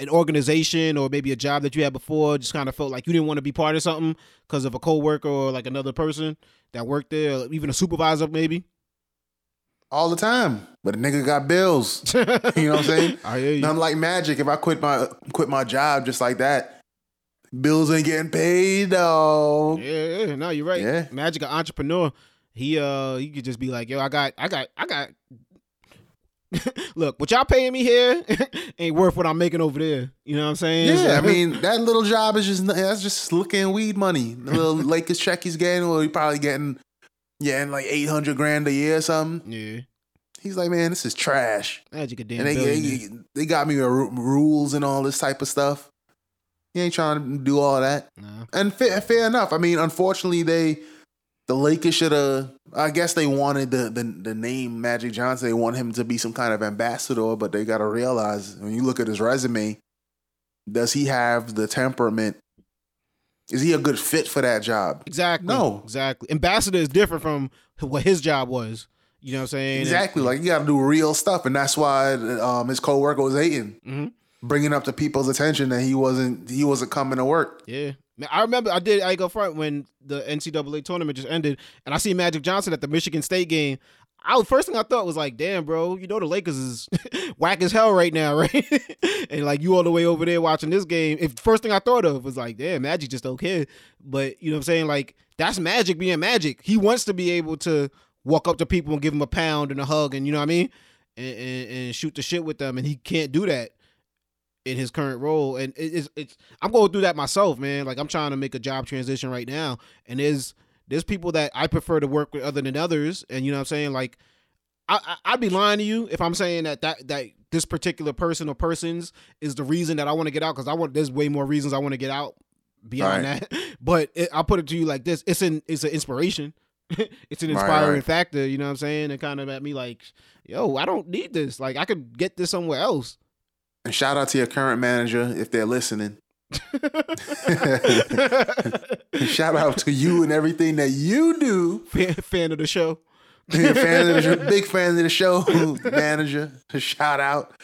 an organization or maybe a job that you had before, just kind of felt like you didn't want to be part of something because of a coworker or like another person that worked there, or even a supervisor, maybe? All the time. But a nigga got bills. You know what I'm saying? I hear you. Nothing like magic. If I quit my quit my job just like that, bills ain't getting paid though. Yeah, yeah, no, you're right. Yeah. Magic, an entrepreneur. He uh, he could just be like, yo, I got, I got, I got. Look, what y'all paying me here ain't worth what I'm making over there. You know what I'm saying? Yeah, I mean that little job is just that's just looking weed money. The little Lakers check he's getting, well, he probably getting yeah, and like eight hundred grand a year or something. yeah. He's like, man, this is trash. Magic a damn And they, they, they got me with ru- rules and all this type of stuff. He ain't trying to do all that. Nah. And fair, fair enough. I mean, unfortunately, they the Lakers should have. I guess they wanted the, the the name Magic Johnson. They want him to be some kind of ambassador, but they got to realize when you look at his resume, does he have the temperament? Is he a good fit for that job? Exactly. No. Exactly. Ambassador is different from what his job was. You know what I'm saying? Exactly. Like you got to do real stuff, and that's why um, his coworker was hating, Mhm. Bringing up to people's attention that he wasn't he wasn't coming to work. Yeah. I remember I did I go front when the NCAA tournament just ended and I see Magic Johnson at the Michigan State game. I first thing I thought was like, damn, bro, you know the Lakers is whack as hell right now, right? and like you all the way over there watching this game. If first thing I thought of was like, damn, Magic just care. But you know what I'm saying? Like, that's Magic being Magic. He wants to be able to walk up to people and give them a pound and a hug and you know what I mean? And, and, and shoot the shit with them. And he can't do that in his current role. And it's it's I'm going through that myself, man. Like I'm trying to make a job transition right now. And there's there's people that I prefer to work with other than others. And you know what I'm saying? Like I, I I'd be lying to you if I'm saying that that that this particular person or persons is the reason that I want to get out because I want there's way more reasons I want to get out beyond Right. that. But it, I'll put it to you like this: it's an it's an inspiration. it's an Right, inspiring right. factor. You know what I'm saying? And kind of at me like, yo, I don't need this. Like I could get this somewhere else. And shout out to your current manager if they're listening. shout out to you and everything that you do. fan, fan of the show. Fan of the, big fan of the show, manager. Shout out.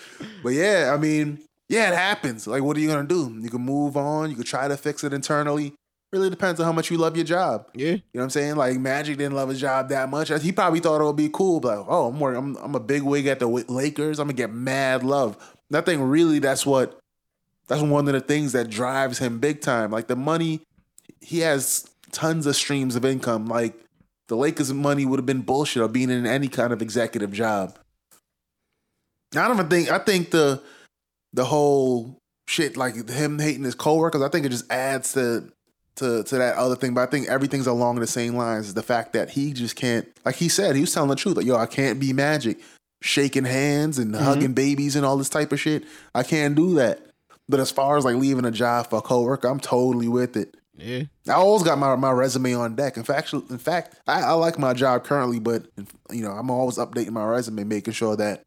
But yeah, I mean, yeah, it happens. Like, what are you gonna do? You can move on. You can try to fix it internally. Really depends on how much you love your job. Yeah, You know what I'm saying? Like Magic didn't love his job that much. He probably thought it would be cool, but like, oh, I'm working, I'm, I'm a big wig at the Lakers. I'm gonna get mad love. And I think really that's what that's one of the things that drives him big time. Like the money, he has tons of streams of income. Like the Lakers' money would have been bullshit of being in any kind of executive job. I don't even think I think the the whole shit like him hating his coworkers. I think it just adds to to to that other thing. But I think everything's along the same lines. The fact that he just can't, like he said, he was telling the truth. Like, yo, I can't be magic, shaking hands and mm-hmm. hugging babies and all this type of shit. I can't do that. But as far as like leaving a job for a coworker, I'm totally with it. yeah. I always got my, my resume on deck. In fact, in fact, I, I like my job currently, but you know, I'm always updating my resume, making sure that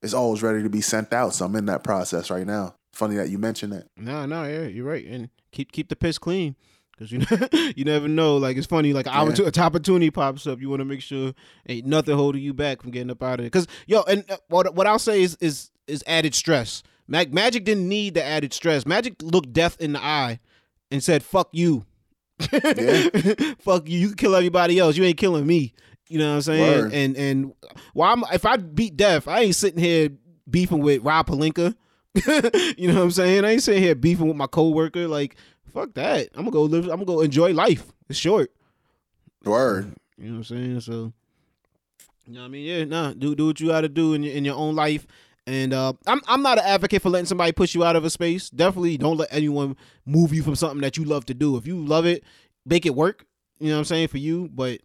it's always ready to be sent out. So I'm in that process right now. Funny that you mentioned that. No, no, yeah, you're right. And keep keep the piss clean. Cause you know, you never know. Like it's funny. Like Yeah. a top opportunity pops up. You want to make sure ain't nothing holding you back from getting up out of it. Cause yo, and uh, what what I'll say is is is added stress. Mag- Magic didn't need the added stress. Magic looked death in the eye and said, "Fuck you, fuck you. You can kill everybody else. You ain't killing me." You know what I'm saying? Word. And and well, I'm, if I beat death, I ain't sitting here beefing with Rob Pelinka. you know what I'm saying? I ain't sitting here beefing with my coworker. Like, fuck that. I'm gonna go live. I'm gonna go enjoy life. It's short. Word. You know what I'm saying? So, you know what I mean? Yeah, nah. Do do what you got to do in your, in your own life. And uh, I'm I'm not an advocate for letting somebody push you out of a space. Definitely don't let anyone move you from something that you love to do. If you love it, make it work. You know what I'm saying for you. But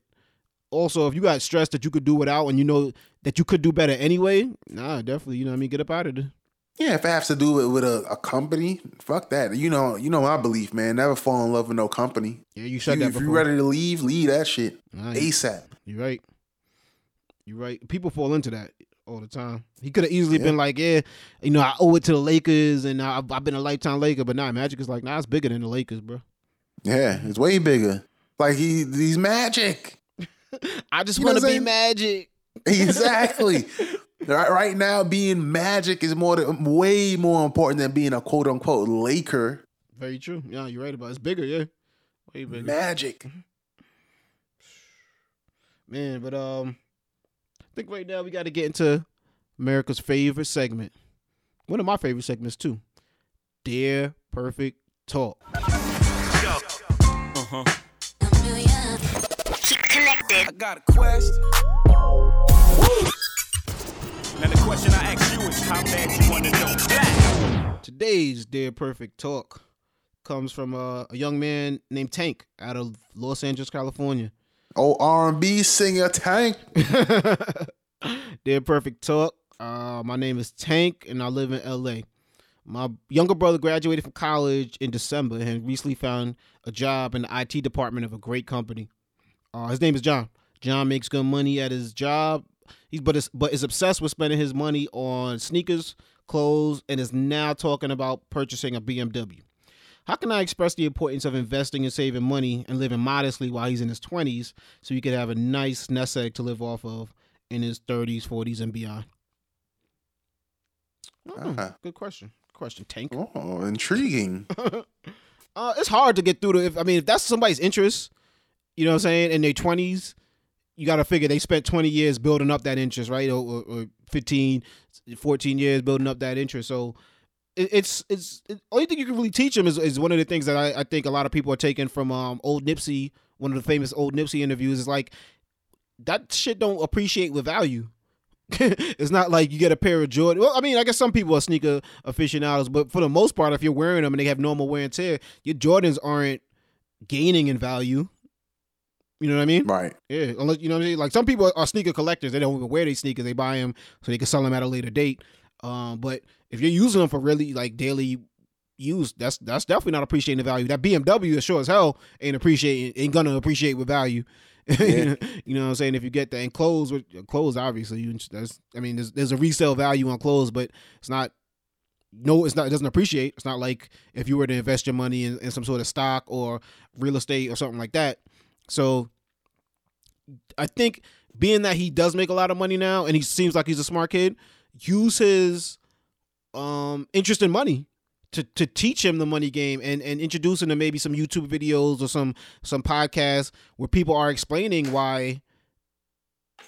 also, if you got stress that you could do without, and you know that you could do better anyway, nah, definitely. You know what I mean? Get up out of there. Yeah, if it has to do it with a, a company, fuck that. You know, you know my belief, man. Never fall in love with no company. Yeah, you said You- that if you're ready to leave, leave that shit ASAP. You're right. You're right. People fall into that all the time. He could have easily Yeah. been like, yeah, you know, I owe it to the Lakers, and I've, I've been a lifetime Laker. But nah, Magic is like, nah, it's bigger than the Lakers, bro. Yeah, it's way bigger. Like he, he's magic. I just want to be Magic. Exactly. right, right now, being magic is more than, way more important than being a quote unquote Laker. Very true. Yeah, you're right about it. It's bigger, yeah. Way bigger. Magic. Man, but um I think right now we gotta get into America's favorite segment. One of my favorite segments too. Dear Perfect Talk. Uh-huh. Keep connected. I got a question. Now the question I ask you is how bad you wanna know. Black. Today's Dear Perfect Talk comes from uh, a young man named Tank out of Los Angeles, California. Oh, R&B singer Tank. Dear Perfect Talk. Uh, my name is Tank, and I live in LA. My younger brother graduated from college in December and recently found a job in the IT department of a great company. Uh, his name is John. John makes good money at his job. He's but is, but is obsessed with spending his money on sneakers, clothes, and is now talking about purchasing a BMW. How can I express the importance of investing and saving money and living modestly while he's in his 20s so he could have a nice nest egg to live off of in his 30s, 40s, and beyond? Hmm, Uh-huh. Good question. Good question, Tank. Oh, intriguing. Uh, it's hard to get through to. If I mean, if that's somebody's interest, you know what I'm saying, in their 20s, you got to figure they spent 20 years building up that interest, right? Or, or, or 15, 14 years building up that interest. So it, it's it's it, only thing you can really teach them is, is one of the things that I, I think a lot of people are taking from um old Nipsey, one of the famous old Nipsey interviews is like that shit don't appreciate with value. it's not like you get a pair of Jordan. Well, I mean, I guess some people are sneaker aficionados, but for the most part, if you're wearing them and they have normal wear and tear, your Jordans aren't gaining in value. You know what I mean? right. Yeah, unless you know what I mean. Like some people are sneaker collectors; they don't even wear their sneakers; they buy them so they can sell them at a later date. Um, but if you're using them for really like daily use, that's that's definitely not appreciating the value. That BMW is sure as hell ain't appreciating, ain't gonna appreciate with value. Yeah. you know what I'm saying? If you get that and clothes, with clothes obviously, you, that's I mean, there's there's a resale value on clothes, but it's not. No, it's not. It doesn't appreciate. It's not like if you were to invest your money in, in some sort of stock or real estate or something like that. So I think being that he does make a lot of money now and he seems like he's a smart kid, use his um interest in money to to teach him the money game and and introduce him to maybe some YouTube videos or some some podcasts where people are explaining why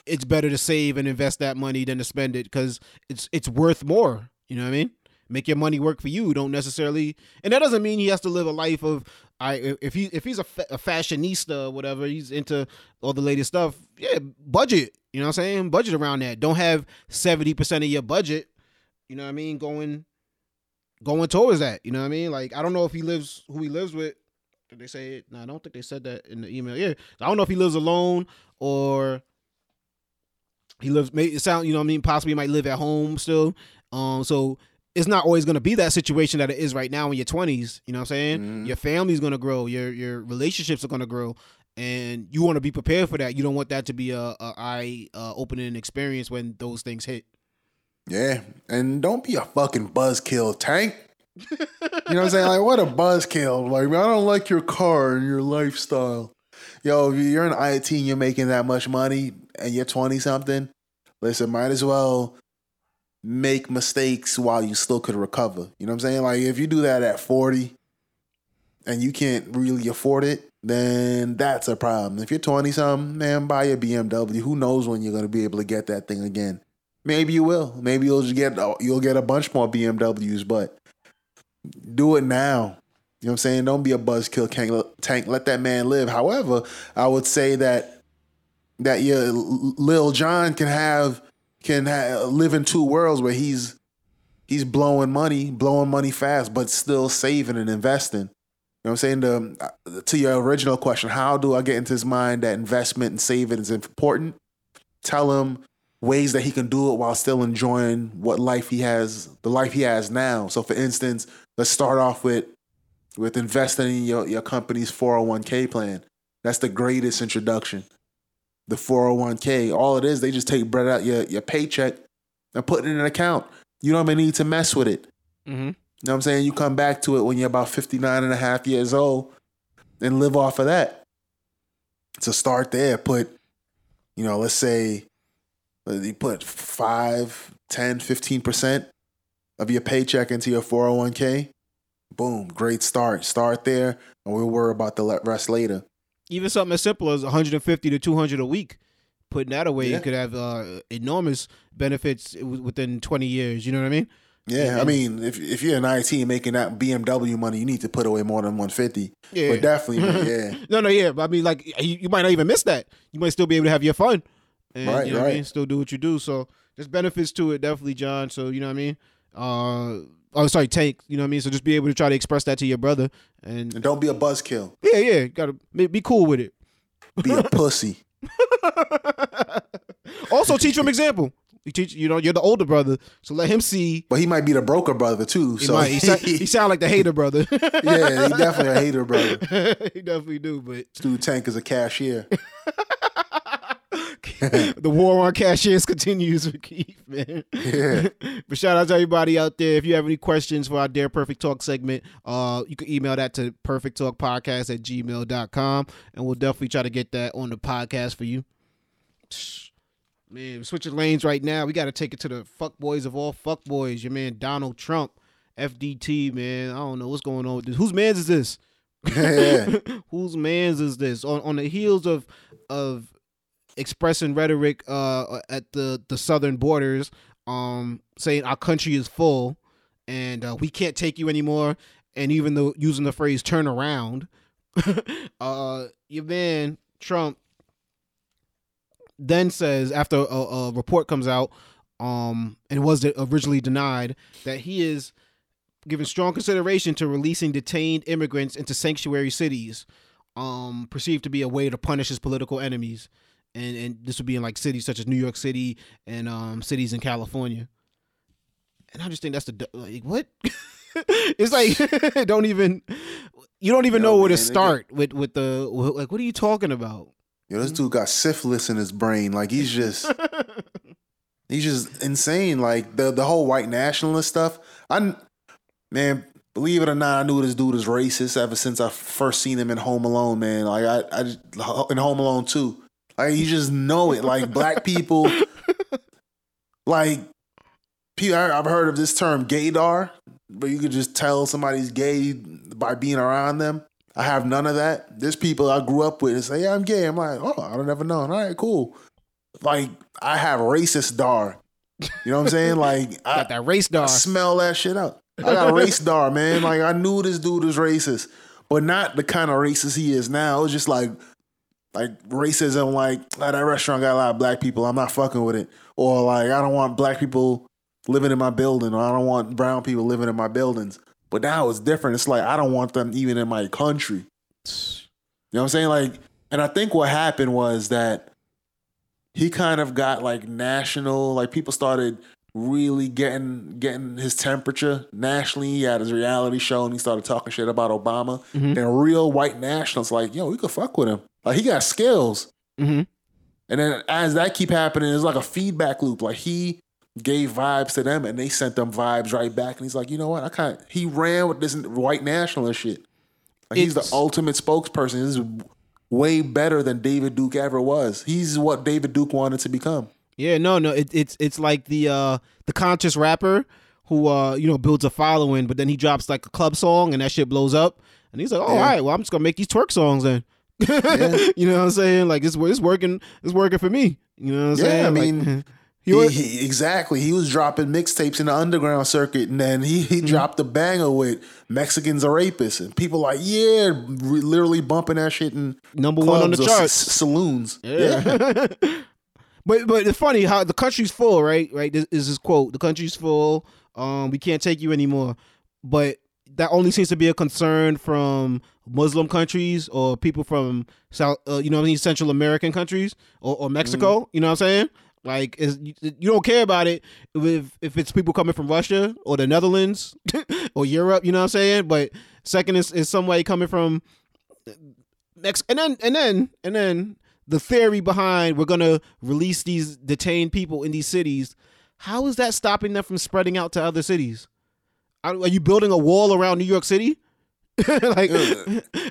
it's better to save and invest that money than to spend it because it's it's worth more. You know what I mean? Make your money work for you. Don't necessarily, and that doesn't mean he has to live a life of. I if he if he's a, fa- a fashionista or whatever, he's into all the latest stuff. Yeah, budget. You know what I'm saying? Budget around that. Don't have seventy percent of your budget. You know what I mean? Going going towards that. You know what I mean? Like I don't know if he lives who he lives with. Did they say it? No, I don't think they said that in the email. Yeah, I don't know if he lives alone or he lives. May it sound you know what I mean? Possibly might live at home still. Um, so it's not always going to be that situation that it is right now in your 20s. You know what I'm saying? Mhm. Your family's going to grow. Your your relationships are going to grow. And you want to be prepared for that. You don't want that to be a, a eye uh, opening experience when those things hit. Yeah. And don't be a fucking buzzkill, Tank. You know what I'm saying? Like, what a buzzkill. Like, I don't like your car and your lifestyle. Yo, if you're in IT and you're making that much money and you're 20 something, listen, might as well make mistakes while you still could recover. You know what I'm saying? Like, if you do that at 40 and you can't really afford it, then that's a problem. If you're 20 something, man, buy a BMW. Who knows when you're going to be able to get that thing again? Maybe you will. Maybe you'll just get you'll get a bunch more BMWs, but do it now. You know what I'm saying? Don't be a buzzkill tank. Let that man live. However, I would say that that your Lil John can have can ha live in two worlds where he's he's blowing money, blowing money fast, but still saving and investing. You know what I'm saying? The, uh, to your original question, how do I get into his mind that investment and saving is important? Tell him ways that he can do it while still enjoying what life he has, the life he has now. So, for instance, let's start off with with investing in your, your company's 401k plan. That's the greatest introduction. The 401k, all it is, they just take bread out your, your paycheck and put it in an account. You don't even need to mess with it. Mm-hmm. You know what I'm saying? You come back to it when you're about 59 and a half years old and live off of that. So start there. Put, you know, let's say you put 5, 10, 15% of your paycheck into your 401k. Boom, great start. Start there, and we'll worry about the rest later. Even something as simple as 150 to 200 a week. Putting that away, Yeah. you could have uh, enormous benefits within 20 years. You know what I mean? Yeah, I mean, if if you're in IT making that BMW money, you need to put away more than 150. Yeah. But definitely, yeah. No, no, yeah. But I mean, like, you, you might not even miss that. You might still be able to have your fun. And, Right, you know what I right. mean? Still do what you do. So there's benefits to it, definitely, John. So, you know what I mean? Uh, oh, sorry, Tank. You know what I mean? So just be able to try to express that to your brother. And And don't be a buzzkill. yeah, yeah, gotta be, be cool with it. Be a pussy. Also, teach from example. You teach, you know, you're the older brother, so let him see. But he might be the broker brother too. He, So might, he, sound, he sound like the hater brother. yeah, he definitely a hater, brother. he definitely do. But Dude, Tank is a cashier. the war on cashiers continues with Keith, man. Yeah. but shout out to everybody out there. If you have any questions for our Dear Perfect Talk segment, uh, you can email that to perfecttalkpodcast at gmail.com and we'll definitely try to get that on the podcast for you. Man, switching lanes right now. We got to take it to the fuck boys of all fuck boys. Your man Donald Trump, FDT, man. I don't know what's going on with this. Whose man's is this? Whose man's is this? On on the heels of of expressing rhetoric uh at the the southern borders, um saying our country is full and uh, we can't take you anymore, and even though using the phrase turn around, uh your man Trump then says after a, a report comes out um and was originally denied that he is giving strong consideration to releasing detained immigrants into sanctuary cities, um, perceived to be a way to punish his political enemies. And and this would be in like cities such as New York City and um cities in California. And I just think that's the like what? it's like don't even you don't even Yo, know where to man, nigga. start with with the like what are you talking about? Yo, this dude got syphilis in his brain. Like he's just he's just insane. Like the the whole white nationalist stuff. I man, believe it or not, I knew this dude was racist ever since I first seen him in Home Alone. Man, like I, I in Home Alone too. Like you just know it. Like black people, like. I've heard of this term gaydar, but you could just tell somebody's gay by being around them. I have none of that. There's people I grew up with and say, "Yeah, I'm gay." I'm like, "Oh, I don't ever know." All right, cool. Like I have racist dar. You know what I'm saying? Like I, Got that race dar. I smell that shit out. I got race dar, man. Like I knew this dude was racist, but not the kind of racist he is now. It was just like like racism, like "Ah, that restaurant got a lot of black people. I'm not fucking with it. Or like I don't want black people living in my building, or I don't want brown people living in my buildings. But now it's different. It's like I don't want them even in my country. You know what I'm saying? Like, and I think what happened was that he kind of got like national, like people started really getting getting his temperature nationally. He had his reality show and he started talking shit about Obama. And real white nationals like, yo, we could fuck with him. Like he got skills. Mhm. And then as that keep happening, it's like a feedback loop. Like he gave vibes to them and they sent them vibes right back. And he's like, you know what? I can't. He ran with this white nationalist shit. Like he's the ultimate spokesperson. This is way better than David Duke ever was. He's what David Duke wanted to become. Yeah, no, no. It, it's it's like the uh the conscious rapper who uh you know builds a following, but then he drops like a club song and that shit blows up, and he's like, oh, all Yeah. right, well I'm just gonna make these twerk songs then. you know what I'm saying? Like it's it's working, it's working for me. You know what I'm saying? Yeah, saying? I mean, he He, he- exactly. He was dropping mixtapes in the underground circuit, and then he, Mm-hmm. he dropped a banger with Mexicans are rapists, and people like, yeah, re- literally bumping that shit in Number one on the or s- charts. saloons. Yeah. but but it's funny how the country's full, right? Right. This is his quote. The country's full. Um, we can't take you anymore. But that only seems to be a concern from Muslim countries or people from South, uh, you know, what I mean, Central American countries or, or Mexico. You know what I'm saying? Like, is you, you don't care about it if if it's people coming from Russia or the Netherlands or Europe. You know what I'm saying? But second is, is somebody coming from next and then and then and then the theory behind we're gonna release these detained people in these cities how is that stopping them from spreading out to other cities are, are you building a wall around new york city like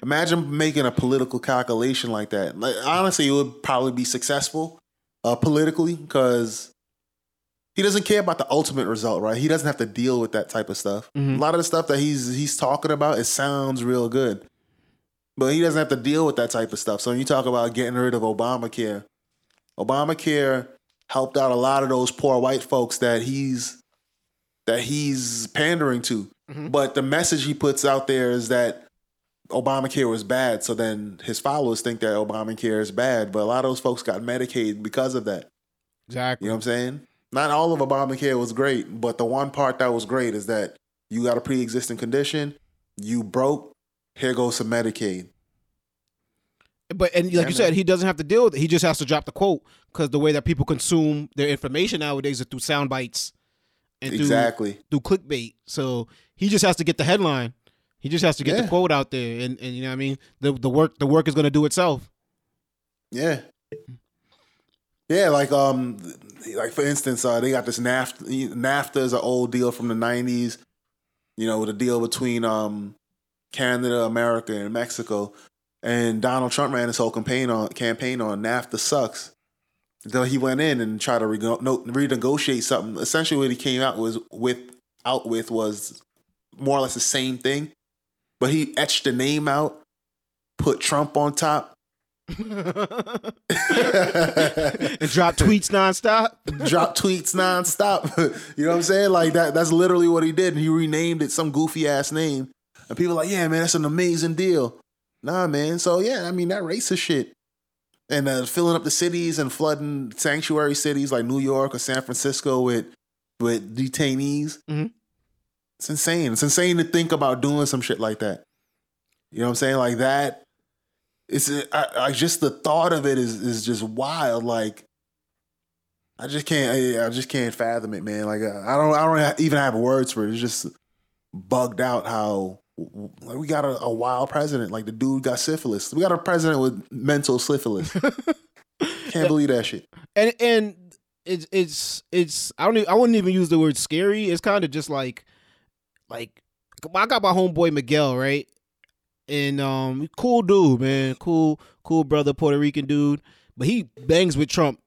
Imagine making a political calculation like that. Like, honestly, it would probably be successful uh, politically because he doesn't care about the ultimate result, right? He doesn't have to deal with that type of stuff. Mhm. A lot of the stuff that he's he's talking about, it sounds real good, but he doesn't have to deal with that type of stuff. So when you talk about getting rid of Obamacare, Obamacare helped out a lot of those poor white folks that he's that he's pandering to. Mhm. But the message he puts out there is that Obamacare was bad. So then his followers think that Obamacare is bad. But a lot of those folks got Medicaid because of that. exactly You know what I'm saying? Not all of Obamacare was great, but the one part that was great is that you got a pre existing condition, you broke, here goes some Medicaid. But and like Yeah, you said, he doesn't have to deal with it. He just has to drop the quote because the way that people consume their information nowadays is through sound bites and through, Exactly. through clickbait. So he just has to get the headline. He just has to get the quote out there, and, and you know what I mean. The the work the work is going to do itself. Yeah. Yeah, like um, like for instance, uh, they got this NAFTA. NAFTA is an old deal from the '90s. You know, the deal between um, Canada, America, and Mexico. And Donald Trump ran his whole campaign on campaign on NAFTA sucks. Until he went in and tried to rego- no, renegotiate something. Essentially, what he came out was with out with was more or less the same thing, but he etched the name out, put Trump on top, and drop tweets nonstop. drop tweets nonstop. you know what I'm saying? Like that. That's literally what he did. And he renamed it some goofy ass name. And people are like, yeah, man, that's an amazing deal. Nah, man. So yeah, I mean that racist shit. And uh, filling up the cities and flooding sanctuary cities like New York or San Francisco with with detainees. Mhm. It's insane. It's insane to think about doing some shit like that. You know what I'm saying? Like that. It's I, I just the thought of it is is just wild. Like I just can't. I, I just can't fathom it, man. Like I don't. I don't even have words for it. It's just bugged out how we got a, a wild president. Like the dude got syphilis. We got a president with mental syphilis. can't believe that shit. and and it's it's it's I don't even, I wouldn't even use the word scary. It's kind of just like like I got my homeboy Miguel right, and um cool dude man, cool cool brother Puerto Rican dude, but he bangs with Trump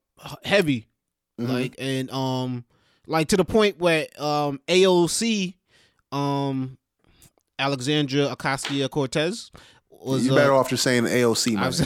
heavy Mhm. like and um like to the point where um AOC um Alexandria Ocasio Cortez was you uh, better off just saying AOC, I, was,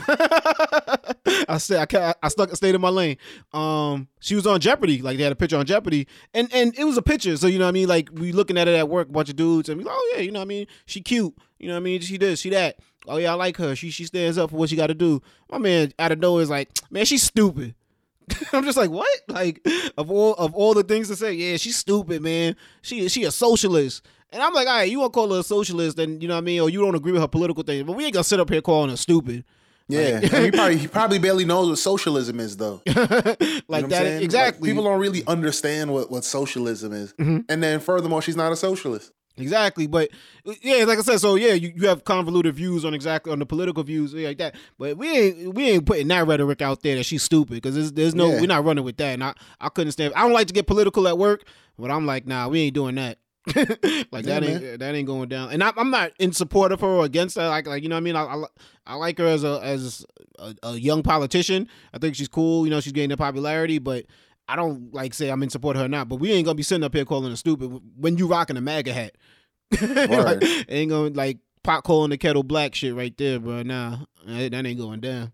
I said I, I stuck stayed in my lane. Um, she was on Jeopardy, like they had a picture on Jeopardy, and and it was a picture, so you know what I mean. Like we looking at it at work, a bunch of dudes, and we like, oh yeah, you know what I mean. She cute, you know what I mean. She this, she that. Oh yeah, I like her. She she stands up for what she got to do. My man out of nowhere is like, man, she's stupid. I'm just like, what? Like of all of all the things to say, yeah, she's stupid, man. She she a socialist. And I'm like, all right, you want to call her a socialist, and you know what I mean, or you don't agree with her political things, but we ain't gonna sit up here calling her stupid. Yeah, Like- he probably he probably barely knows what socialism is though. You know like that exactly. Mm-hmm. Like, people don't really understand what what socialism is, and then furthermore, she's not a socialist. Exactly, but yeah, like I said, so yeah, you, you have convoluted views on exactly on the political views like that. But we ain't we ain't putting that rhetoric out there that she's stupid because there's, there's no Yeah. we're not running with that. And I, I couldn't stand. I don't like to get political at work, but I'm like, nah, we ain't doing that. like Yeah, that ain't that ain't going down. And I, I'm not in support of her or against her. Like like you know what I mean. I, I, I like her as a as a, a young politician. I think she's cool. You know she's gaining the popularity, but. I don't like say I'm in support of her or not, but we ain't gonna be sitting up here calling her stupid when you rocking a MAGA hat. like, ain't gonna like pot calling the kettle black shit right there, bro. Nah, that ain't going down.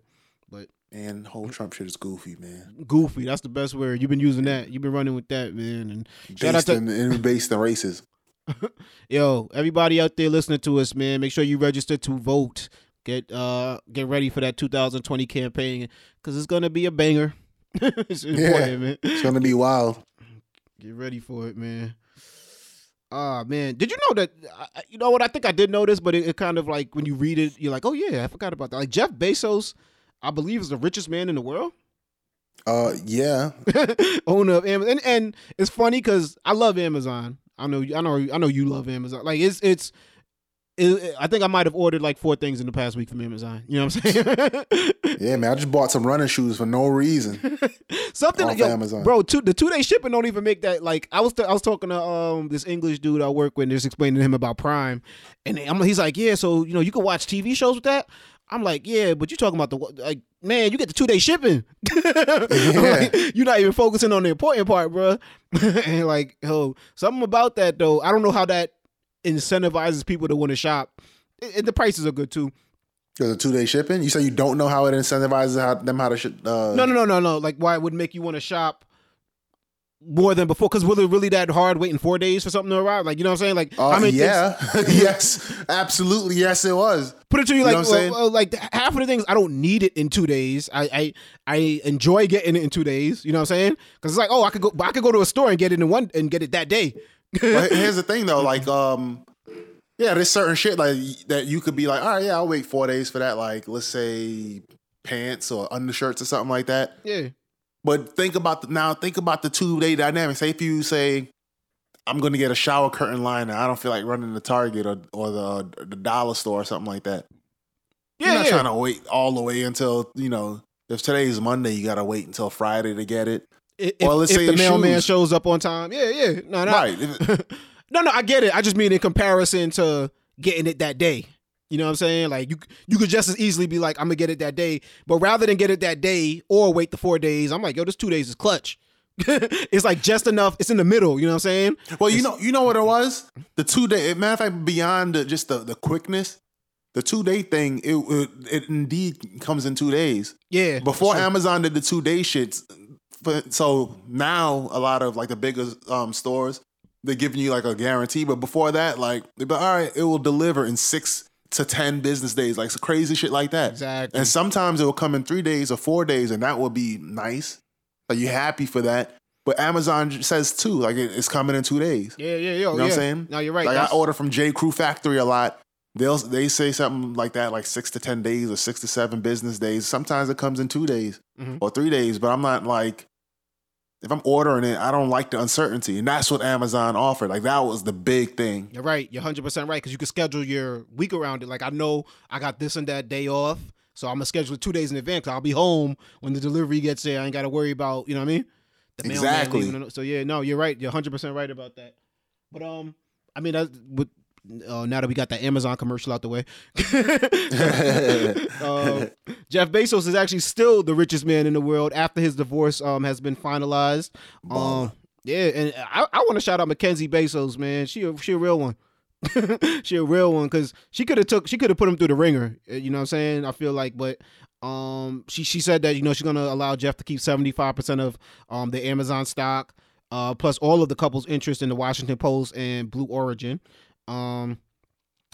And whole Trump shit is goofy, man. Goofy, that's the best word. You've been using that. You've been running with that, man. And shout out Based to in, based in races. yo, everybody out there listening to us, man. Make sure you register to vote. Get uh get ready for that 2020 campaign because it's gonna be a banger. it's important, man. It's gonna be wild. Get ready for it, man. Ah, man. Did you know that? I- You know what? I think I did know this, but it, it kind of like when you read it, you're like, oh yeah, I forgot about that. Like Jeff Bezos, I believe is the richest man in the world, Uh, yeah. owner of Amazon. And, and it's funny because I love Amazon. I know, I know, I know you love Amazon. Like it's, it's. It, I think I might have ordered like four things in the past week from Amazon. You know what I'm saying? Yeah, man. I just bought some running shoes for no reason. Something Off yo, Amazon. bro. Two, the two day shipping don't even make that. Like I was, I was talking to um this English dude I work with, and just explaining to him about Prime, and I'm, he's like, yeah, so you know you can watch TV shows with that. I'm like, yeah, but you talking about the like, man, you get the two day shipping. I'm like, you're not even focusing on the important part, bro. and like, oh, something about that though. I don't know how that incentivizes people to want to shop. And and the prices are good too. There's a two day shipping. You say you don't know how it incentivizes how, them how to ship. Uh, No, no, no, no, no. Like, why it would make you want to shop more than before? Because was it really that hard waiting four days for something to arrive? Like, you know what I'm saying? Like, Uh, how many yeah. yes. Absolutely. Yes, it was. Put it to you You like, know what I'm well, well, like half of the things I don't need it in two days. I I, I enjoy getting it in two days. You know what I'm saying? Because it's like, oh, I could go, I could go to a store and get it in one and get it that day. But here's the thing though, like um, Yeah, there's certain shit like that you could be like, all right, yeah, I'll wait four days for that. Like, let's say pants or undershirts or something like that. Yeah. But think about the, now. Think about the two day dynamic. Say if you say, "I'm going to get a shower curtain liner," I don't feel like running to Target or or the the dollar store or something like that. Yeah, You're not yeah. trying to wait all the way until you know. If today's Monday, you got to wait until Friday to get it. if, Well, let's if say the mailman shoes. shows up on time. Yeah, yeah. No, no. Right. No, no, I get it. I just mean in comparison to getting it that day. You know what I'm saying? Like you you could just as easily be like, I'm gonna get it that day. But rather than get it that day or wait the four days, I'm like, yo, this two days is clutch. it's like just enough. It's in the middle. You know what I'm saying? Well, you know, you know what it was. The two day. Matter of fact, beyond the, just the, the quickness, the two day thing, it, it it indeed comes in two days. Yeah. Before Sure. Amazon did the two day shits, but so now a lot of like the bigger um, stores they're giving you like a guarantee. But before that, like like, all right, it will deliver in six to ten business days, like some crazy shit like that. Exactly. And sometimes it will come in three days or four days, and that will be nice. Are you happy for that? But Amazon says too, like it- it's coming in two days. yeah, yeah, yo, You know yeah. what I'm saying? No, you're right. Like I order from J Crew Factory a lot. They'll they say something like that, like six to ten days or six to seven business days. Sometimes it comes in two days Mhm. or three days, but I'm not like if I'm ordering it, I don't like the uncertainty, and that's what Amazon offered. Like that was the big thing. You're right. You're 100 percent right because you can schedule your week around it. Like I know I got this and that day off, so I'm gonna schedule it two days in advance. I'll be home when the delivery gets there. I ain't got to worry about you know what I mean. The Exactly. leaving So yeah, no, you're right. You're 100 percent right about that. But um, I mean, that's with uh, now that we got that Amazon commercial out the way, uh, Jeff Bezos is actually still the richest man in the world after his divorce um has been finalized. Um, yeah, and I, I want to shout out Mackenzie Bezos, man. She a, she a real one. she a real one because she could have took she could have put him through the ringer. uh, You know what I'm saying? I feel like, but um, she she said that you know she's gonna allow Jeff to keep 75 percent of um the Amazon stock, uh, plus all of the couple's interest in the Washington Post and Blue Origin. Um,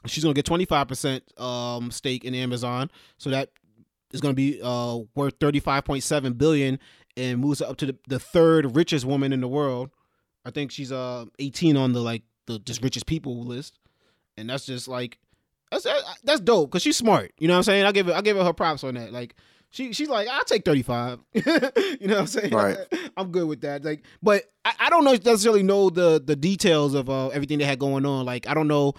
she's gonna get 25 percent um stake in Amazon, so that is gonna be uh worth 35.7 billion and moves up to the, the third richest woman in the world. I think she's uh 18 on the like the just richest people list, and that's just like that's that's dope because she's smart. You know what I'm saying? I give it I give her her props on that. Like she she's like I'll take 35. you know what I'm saying? Right. I'm good with that. Like, but I, I don't know necessarily know the the details of uh, everything they had going on. Like I don't know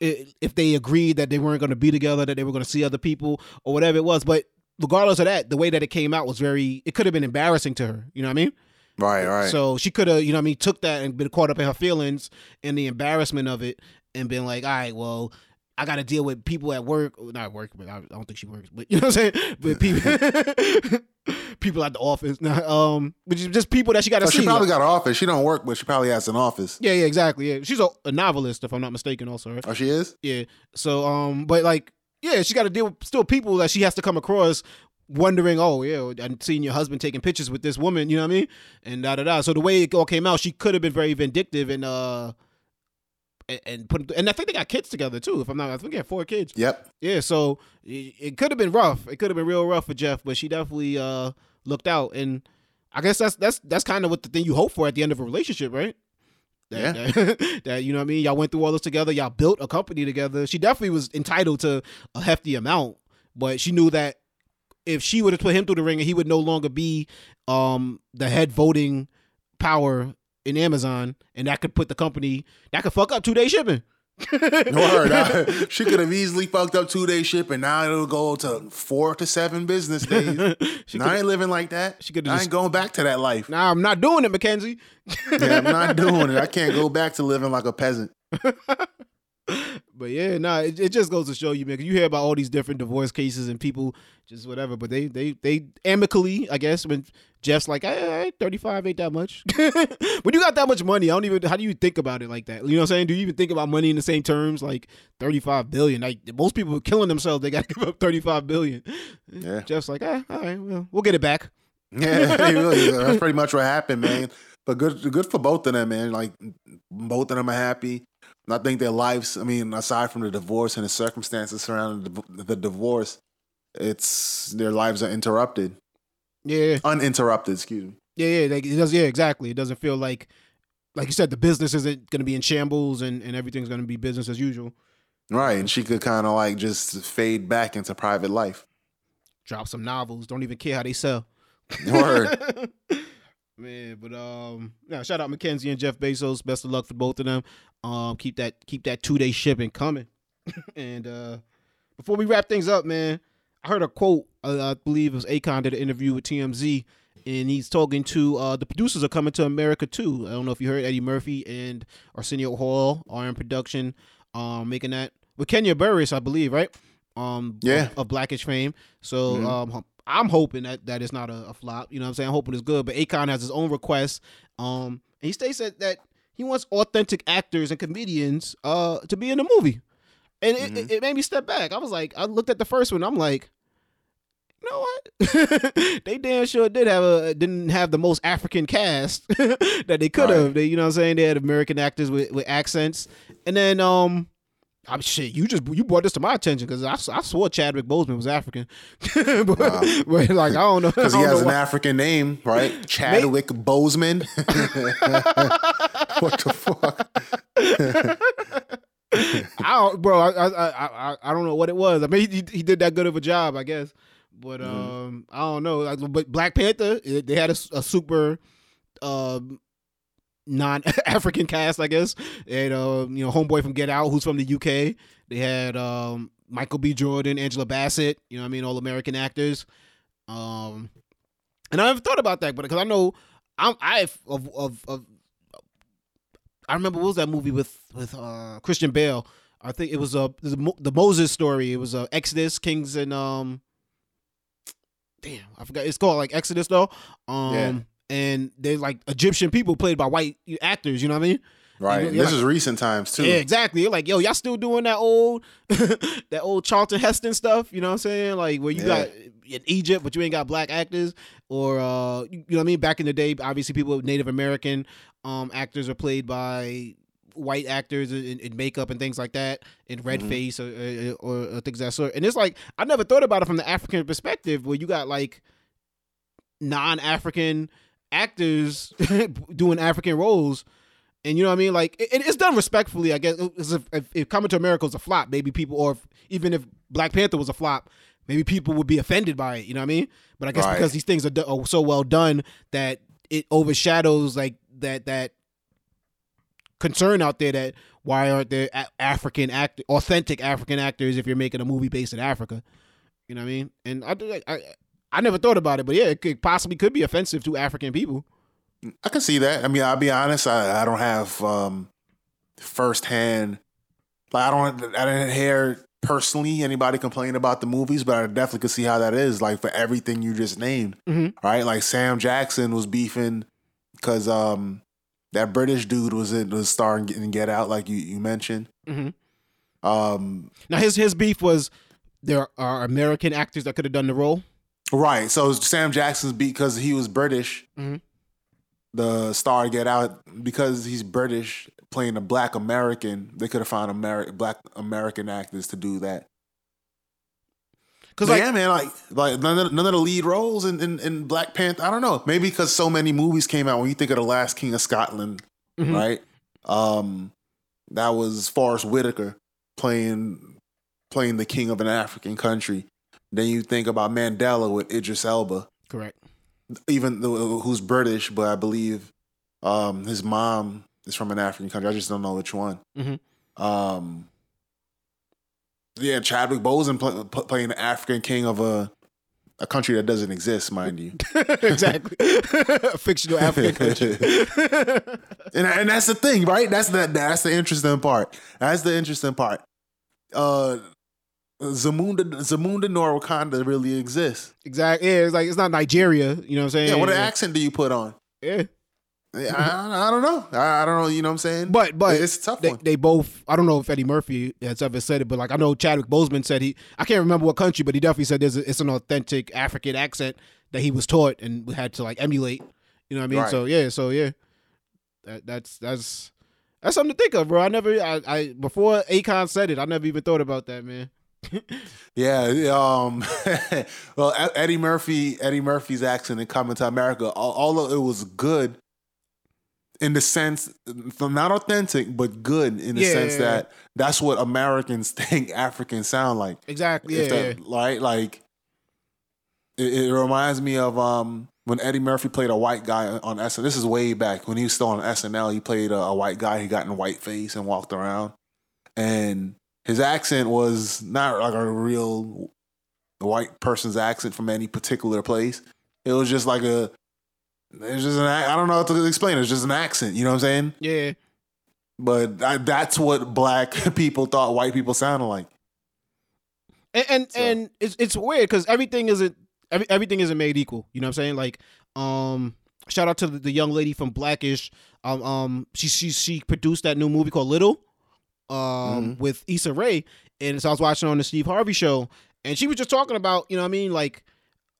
if they agreed that they weren't going to be together, that they were going to see other people or whatever it was. But regardless of that, the way that it came out was very. It could have been embarrassing to her. You know what I mean? Right, right. So she could have, you know what I mean, took that and been caught up in her feelings and the embarrassment of it and been like, all right, well, I got to deal with people at work. Not work, but I don't think she works. But you know what I'm saying? But people, people at the office. Nah, um, but just- just people that she got to So see. she probably got an office. She don't work, but she probably has an office. yeah, yeah, exactly. Yeah, she's a, a novelist, if I'm not mistaken. Also, right? Oh, she is. Yeah. So, um, but like, yeah, she got to deal with still people that she has to come across wondering, oh, yeah, I'm seeing your husband taking pictures with this woman, you know what I mean? And da da da. So the way it all came out, she could have been very vindictive and uh and, and put and I think they got kids together too. If I'm not, I think they have four kids. Yep. Yeah. So it, it could have been rough. It could have been real rough for Jeff, but she definitely uh looked out and. I guess that's that's that's kind of what the thing you hope for at the end of a relationship, right? That, that, that, you know what I mean. Y'all went through all this together. Y'all built a company together. She definitely was entitled to a hefty amount, but she knew that if she would have put him through the ring, he would no longer be um the head voting power in Amazon, and that could put the company that could fuck up two day shipping. Word. I- she could have easily fucked up two day shipping. Now it'll go to four to seven business days. She And I ain't living like that. She coulda I just- ain't going back to that life. Nah, I'm not doing it, Mackenzie. Yeah, I'm not doing it. I can't go back to living like a peasant. But yeah, nah, it, it just goes to show you, man. you hear about all these different divorce cases and people just whatever, but they they they amicably, I guess, when Jeff's like, hey, 35 ain't that much. when you got that much money, I don't even. How do you think about it like that? You know what I'm saying? Do you even think about money in the same terms, like 35 billion? Like most people are killing themselves, they got to give up 35 billion. Yeah. Jeff's like, eh, all right, well, we'll get it back. Yeah, really that's pretty much what happened, man. But good, good for both of them, man. Like both of them are happy. And I think their lives. I mean, aside from the divorce and the circumstances surrounding the, the divorce, it's their lives are interrupted, Yeah, uninterrupted. Excuse me. yeah, yeah. Like, it does. Yeah, exactly. It doesn't feel like, like you said, the business isn't going to be in shambles and and everything's going to be business as usual. Right, and she could kind of like just fade back into private life. Drop some novels. Don't even care how they sell. Word. Man, but um, yeah, shout out Mackenzie and Jeff Bezos. Best of luck for both of them. Um, keep that keep that two day shipping coming. and uh, before we wrap things up, man, I heard a quote. Uh, I believe it was Akon did an interview with TMZ, and he's talking to uh, the producers are coming to America too. I don't know if you heard Eddie Murphy and Arsenio Hall are in production, um, making that with Kenya Barris, I believe, right? Um, Yeah. of, of Blackish fame. So Mhm. um, I'm hoping that that is not a, a flop. You know what I'm saying? I'm hoping it's good. But Akon has his own requests. Um, and he states that, that he wants authentic actors and comedians uh to be in the movie. And it, it, it made me step back. I was like, I looked at the first one. I'm like, you know what? they damn sure did have a didn't have the most African cast that they could have. Right. They, you know what I'm saying? They had American actors with, with accents. And then um I'm shit. You just you brought this to my attention because I, I swore Chadwick Boseman was African, but, but, like I don't know Because he has an why. African name, right? Chadwick Boseman. what the fuck? I don't, bro. I, I I I I don't know what it was. I mean, he, he did that good of a job, I guess. But Mm-hmm. um, I don't know. Like, but Black Panther, it- they had a super um non-African cast, I guess. And um, you know, homeboy from Get Out, who's from the UK. They had um Michael B. Jordan, Angela Bassett. You know, what I mean, all American actors. Um, and I never thought about that, but because I know I'm I of of of I remember what was that movie with with uh Christian Bale. I think it was uh, the, Moses story. It was uh, Exodus, Kings and um, damn, I forgot. It's called like Exodus though. Um, Yeah. and they're like Egyptian people played by white actors. You know what I mean? Right. And this like- is recent times too. Yeah, exactly. You're like, yo, y'all still doing that old that old Charlton Heston stuff, you know what I'm saying? Like where you Yeah. got in Egypt, but you ain't got black actors, or uh you know what I mean? Back in the day, obviously people Native American um actors are played by white actors in, in makeup and things like that, in red Mhm. face or, or, or things of that sort. And it's like I never thought about it from the African perspective, where you got like non-African actors doing African roles. And you know what I mean? Like it, it's done respectfully, I guess. If, if, if Coming to America was a flop, maybe people, or if, even if Black Panther was a flop, maybe people would be offended by it. You know what I mean? But I guess Right. because these things are, do- are so well done that it overshadows like that that concern out there that why aren't there African act authentic African actors if you're making a movie based in Africa? You know what I mean? And I I I, never thought about it, but yeah, it could, possibly could be offensive to African people. I can see that. I mean, I'll be honest. I, I don't have um, firsthand. Like I don't. I didn't hear personally anybody complain about the movies, but I definitely could see how that is. Like for everything you just named, Mhm. right? Like Sam Jackson was beefing because um, that British dude was in was starring in Get Out, like you you mentioned. Mhm. Um, Now his his beef was there are American actors that could have done the role. Right. So Sam Jackson's beat because he was British. Mhm. The star Get Out because he's British playing a black American. They could have found Ameri- black American actors to do that. Because But like yeah, man, like like none of, none of the lead roles in, in, in Black Panther. I don't know. Maybe because so many movies came out. When you think of the Last King of Scotland, Mhm. right? Um, that was Forest Whitaker playing playing the king of an African country. Then you think about Mandela with Idris Elba. correct. even though who's British, but I believe um, his mom is from an African country. I just don't know which one. Mhm. Um, yeah, Chadwick Boseman play, playing the African king of a a country that doesn't exist, mind you. exactly. A fictional African country. and and that's the thing, right? That's the that's the interesting part. That's the interesting part. Uh, Zamunda Zamunda nor Wakanda really exists. exactly. Yeah, it's like it's not Nigeria. You know what I'm saying? Yeah, what accent do you put on? Yeah. Yeah, I, I don't know. I, I don't know. You know what I'm saying? But but it's tough they, they both I don't know if Eddie Murphy has ever said it, but like I know Chadwick Boseman said he I can't remember what country, but he definitely said there's a, it's an authentic African accent that he was taught and had to like emulate. You know what I mean? Right. So yeah, so yeah. That that's that's that's something to think of, bro. I never I, I before Akon said it, I never even thought about that, man. Yeah. Um. well, Eddie Murphy, Eddie Murphy's accent in Coming to America, although it was good, in the sense not authentic but good in the Yeah, sense yeah, yeah. that that's what Americans think Africans sound like. Exactly. If Yeah. that, Right? Like it, it reminds me of um when Eddie Murphy played a white guy on SNL. This is way back when he was still on SNL. He played a, a white guy. He got in white face and walked around, and his accent was not like a real white person's accent from any particular place. It was just like a. It's just an. I don't know how to explain. it. It's just an accent. You know what I'm saying? yeah. But I, that's what black people thought white people sounded like. and and, So- and it's it's weird because everything isn't every, everything isn't made equal. You know what I'm saying? Like, um, shout out to the, young lady from Blackish. Um, um, she she she produced that new movie called Little, um, with Issa Rae, and so I was watching on the Steve Harvey show, and she was just talking about you know what I mean like.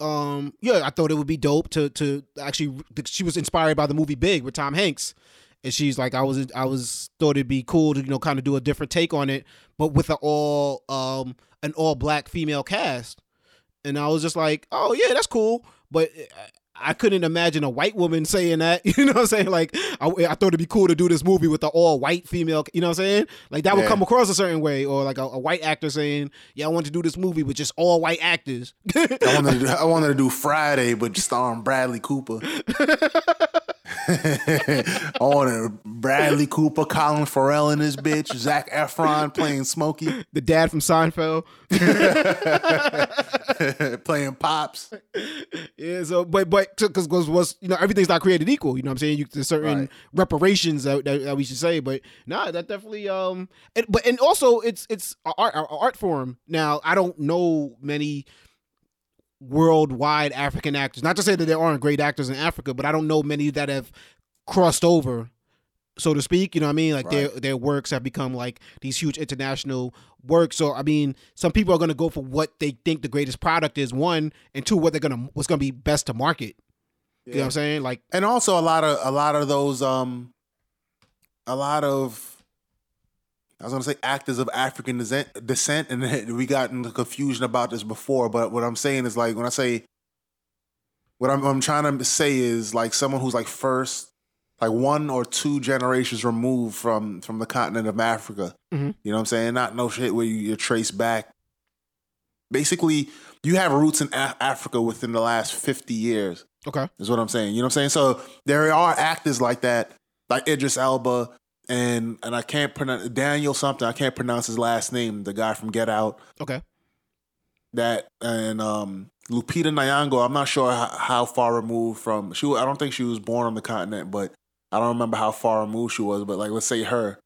Um. Yeah, I thought it would be dope to to actually. She was inspired by the movie Big with Tom Hanks, and she's like, I was I was thought it'd be cool to you know kind of do a different take on it, but with an all um an all black female cast, and I was just like, oh yeah, that's cool, but I couldn't imagine a white woman saying that. You know what I'm saying? Like I, I thought it'd be cool to do this movie with the all white female. You know what I'm saying? Like that would Yeah. come across a certain way, or like a, a white actor saying, yeah, I want to do this movie with just all white actors. I wanted to do, I wanted to do Friday, but starring Bradley Cooper. I wanted Bradley Cooper, Colin Farrell in this bitch, Zac Efron playing Smokey, the dad from Seinfeld. playing Pops. Yeah, so but but because was you know everything's not created equal. You know what I'm saying? You there's certain Right. reparations that, that, that we should say, but nah, that definitely um. And, but and also it's it's a art art form. Now I don't know many worldwide African actors. Not to say that there aren't great actors in Africa, but I don't know many that have crossed over, so to speak. You know what I mean? Like their their works have become like these huge international works. So I mean, some people are going to go for what they think the greatest product is. One and two, what they're gonna what's gonna be best to market. You know what I'm saying? Like and also a lot of a lot of those um a lot of I was gonna say actors of African descent, and we got into confusion about this before. But what I'm saying is like when I say what I'm, I'm trying to say is like someone who's like first like one or two generations removed from from the continent of Africa. Mhm. You know what I'm saying? Not no shit where you, you trace back. Basically, you have roots in A- Africa within the last 50 years okay, is what I'm saying. You know what I'm saying? So there are actors like that, like Idris Elba and and I can't pronounce Daniel something. I can't pronounce his last name. The guy from Get Out. okay, That and um Lupita Nyong'o. I'm not sure how, how far removed from she. I don't think she was born on the continent, but I don't remember how far removed she was. But like, let's say her,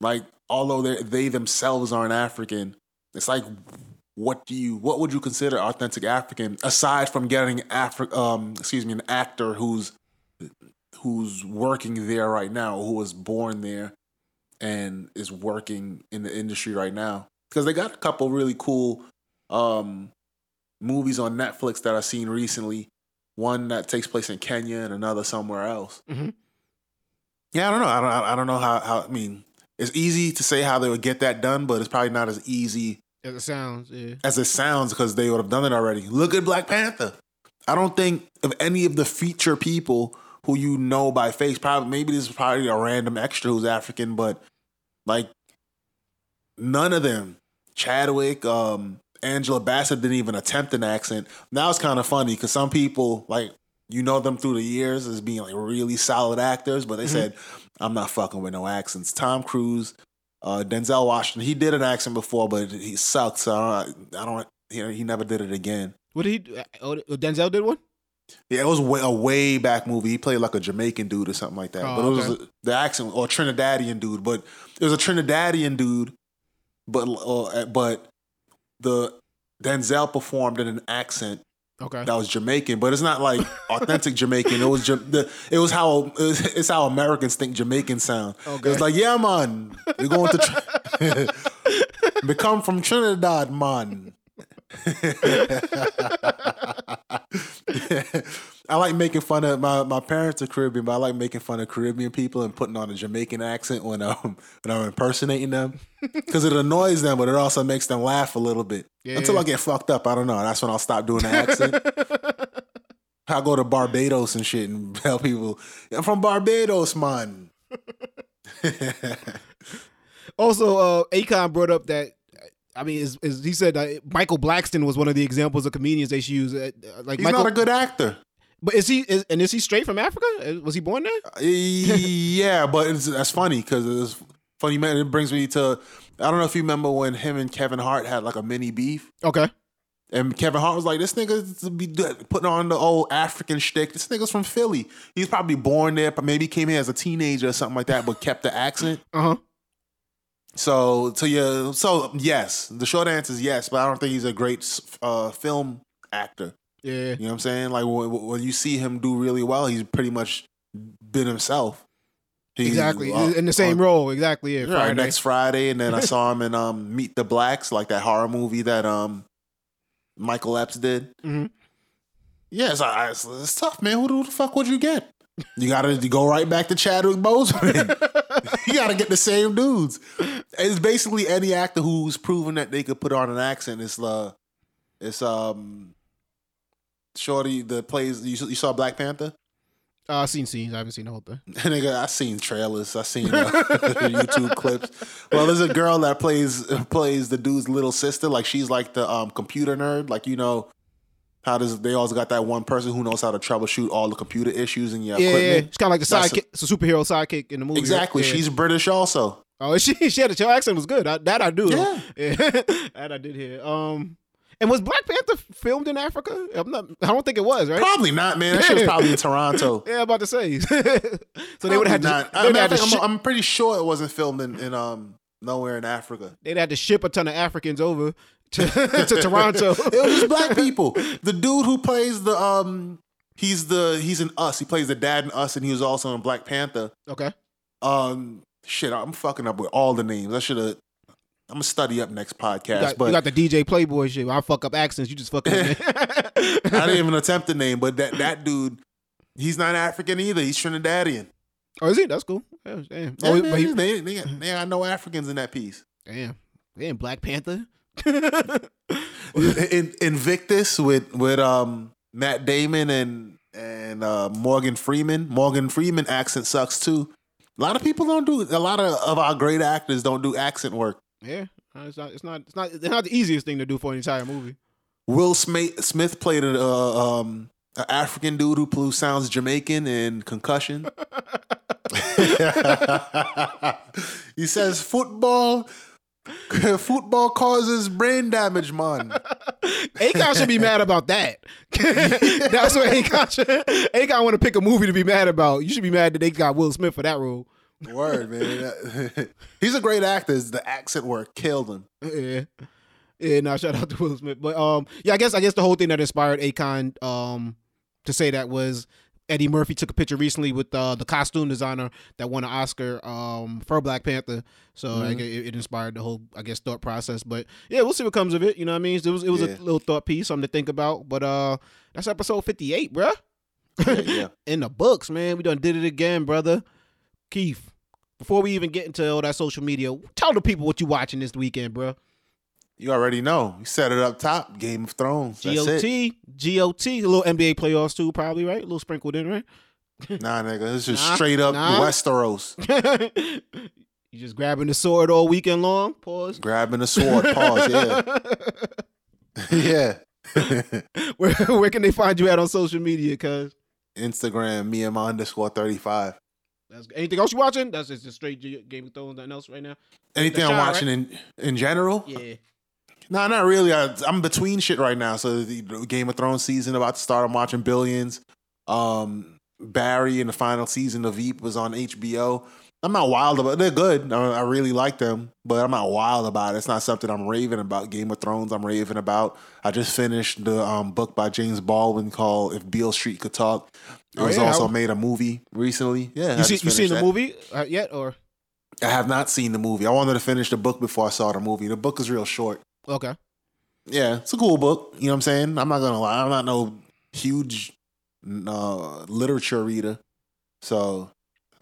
like although they they themselves aren't African, it's like. What do you? What would you consider authentic African aside from getting Afri- um, excuse me, an actor who's who's working there right now, who was born there and is working in the industry right now. Because they got a couple really cool um, movies on Netflix that I've seen recently. One that takes place in Kenya and another somewhere else. Mhm. Yeah, I don't know. I don't. I don't know how. How I mean, it's easy to say how they would get that done, but it's probably not as easy as it sounds. Yeah, as it sounds because they would have done it already. Look at Black Panther. I don't think of any of the feature people who you know by face. Probably maybe this is probably a random extra who's African, but like none of them. Chadwick, um, Angela Bassett didn't even attempt an accent. Now it's kind of funny because some people like you know them through the years as being like really solid actors, but they said I'm not fucking with no accents. Tom Cruise, uh, Denzel Washington, he did an accent before, but he sucked. So I don't, I don't you know, he never did it again. what did he? Oh, Denzel did one. Yeah, it was way, a way back movie. He played like a Jamaican dude or something like that. Oh, but it was okay. the accent or Trinidadian dude. But it was a Trinidadian dude, but uh, but the Denzel performed in an accent Okay, that was Jamaican, but it's not like authentic Jamaican. It was the it was how it was, it's how Americans think Jamaican sound. It was like, yeah, man, we're going to Tr- we from Trinidad, man. I like making fun of my, my parents are Caribbean, but I like making fun of Caribbean people and putting on a Jamaican accent when um when I'm impersonating them because it annoys them, but it also makes them laugh a little bit Yeah. until I get fucked up. I don't know. That's when I'll stop doing the accent. I go to Barbados and shit and tell people I'm from Barbados, man. Also, uh, Akon brought up that. I mean, is, is he said uh, Michael Blackson was one of the examples of comedians they should use. Uh, like He's Michael, not a good actor. but is he? Is, and is he straight from Africa? Uh, Was he born there? yeah, but it's, that's funny because it's funny. Man, it brings me to. I don't know if you remember when him and Kevin Hart had like a mini beef, Okay. and Kevin Hart was like, "This nigga be putting on the old African shtick. This nigga's from Philly. He's probably born there, but maybe came here as a teenager or something like that, but kept the accent." Uh huh. So to you, so yes, the short answer is yes, but I don't think he's a great uh, film actor. Yeah. You know what I'm saying? Like when, when you see him do really well, he's pretty much been himself. He's, Exactly. uh, in the same on- role. Exactly. Yeah. Right, next Friday, and then I saw him in um, Meet the Blacks, like that horror movie that um, Michael Epps did. Mhm. Yeah, it's, uh, it's, it's tough, man. Who the fuck would you get? You gotta go right back to Chadwick Boseman. you gotta get the same dudes. It's basically any actor who's proven that they could put on an accent. It's uh, it's um, Shorty that plays. You, you saw Black Panther? Uh, I've seen scenes. I haven't seen the whole thing. Nigga, I seen trailers. I seen uh, YouTube clips. Well, there's a girl that plays plays the dude's little sister. Like she's like the um, computer nerd. Like you know how does they always got that one person who knows how to troubleshoot all the computer issues in your Yeah, yeah, yeah. equipment. It's kind of like the That's sidekick. It's a superhero sidekick in the movie. right? Exactly. Yeah. She's British also. Oh, she she had a her accent was good. I, that I do. Yeah. yeah. that I did hear. Um, and was Black Panther filmed in Africa? I'm not. I don't think it was. Right? Probably not, man. That shit was probably in Toronto. Yeah, I'm about to say. so they would have had to. I mean, I have to think ship, I'm, I'm pretty sure it wasn't filmed in, in um nowhere in Africa. they'd had to ship a ton of Africans over to, to Toronto. It was just black people. The dude who plays the um he's the he's in Us. He plays the dad in Us, and he was also in Black Panther. okay. Um, shit, I'm fucking up with all the names. I should have. I'm gonna study up next podcast, You got, but you got the DJ Playboy shit. I fuck up accents. You just fuck up. I didn't even attempt the name. But that that dude, he's not African either. He's Trinidadian. oh, is he? That's cool. Yeah, damn. Yeah, Oh, man, but he, they, they, they got no Africans in that piece. damn. Damn, Black Panther. in, Invictus with with um Matt Damon and and uh, Morgan Freeman. Morgan Freeman accent sucks too. A lot of people don't do. A lot of, of our great actors don't do accent work. Yeah, uh, it's not. It's not. It's not. It's not the easiest thing to do for an entire movie. Will Smith Smith played a uh, um an African dude who, who sounds Jamaican in Concussion. he says football football causes brain damage, man. Akon should be mad about that. That's what Akon should. Akon want to pick a movie to be mad about. You should be mad that they got Will Smith for that role. Word, man. He's a great actor. The accent work killed him. Yeah. Yeah, no, shout out to Will Smith. But um, yeah, I guess I guess the whole thing that inspired Akon um to say that was Eddie Murphy took a picture recently with uh, the costume designer that won an Oscar um for Black Panther. So Mm-hmm. guess it, it inspired the whole I guess thought process. But yeah, we'll see what comes of it. You know what I mean? It was it was Yeah. a little thought piece, something to think about. But uh, that's episode fifty eight, bruh. yeah. In the books, man. We done did it again, brother. Keith. Before we even get into all that social media, tell the people what you watching this weekend, bruh. You already know. You set it up top. Game of Thrones. GOT. GOT, a little NBA playoffs too, probably right, a little sprinkled in, right? Nah, nigga. This is Nah, straight up nah. Westeros. you just grabbing the sword all weekend long. Pause. Grabbing the sword. Pause. Yeah. yeah. where where can they find you at on social media? Cause Instagram, me and my underscore 35. that's anything else you watching? That's just, just straight G- Game of Thrones. Nothing else right now. Anything I'm watching in in general? Yeah. No, not really. I, I'm between shit right now. So the Game of Thrones season about to start. I'm watching Billions. Um, Barry in the final season of Veep was on HBO. I'm not wild about. It. They're good. I, I really like them, but I'm not wild about it. It's not something I'm raving about. Game of Thrones, I'm raving about. I just finished the um, book by James Baldwin called "If Beale Street Could Talk." It Oh, was yeah, also made a movie recently. Yeah, You see you seen finished the movie uh, yet or I have not seen the movie. I wanted to finish the book before I saw the movie. The book is real short. Okay? Yeah, it's a cool book. You know what I'm saying? I'm not gonna lie. I'm not no huge uh, literature reader. So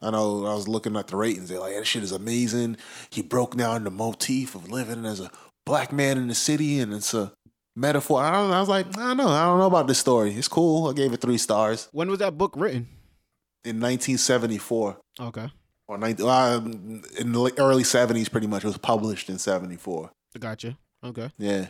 I know I was looking at the ratings. They're like, "That shit is amazing." He broke down the motif of living as a black man in the city, and it's a metaphor. I don't. I was like, I don't know. I don't know about this story. It's cool. I gave it three stars When was that book written? in 1974 Okay, or 19, uh, in the early 70s. Pretty much, it was published in 74. gotcha. Okay, Yeah.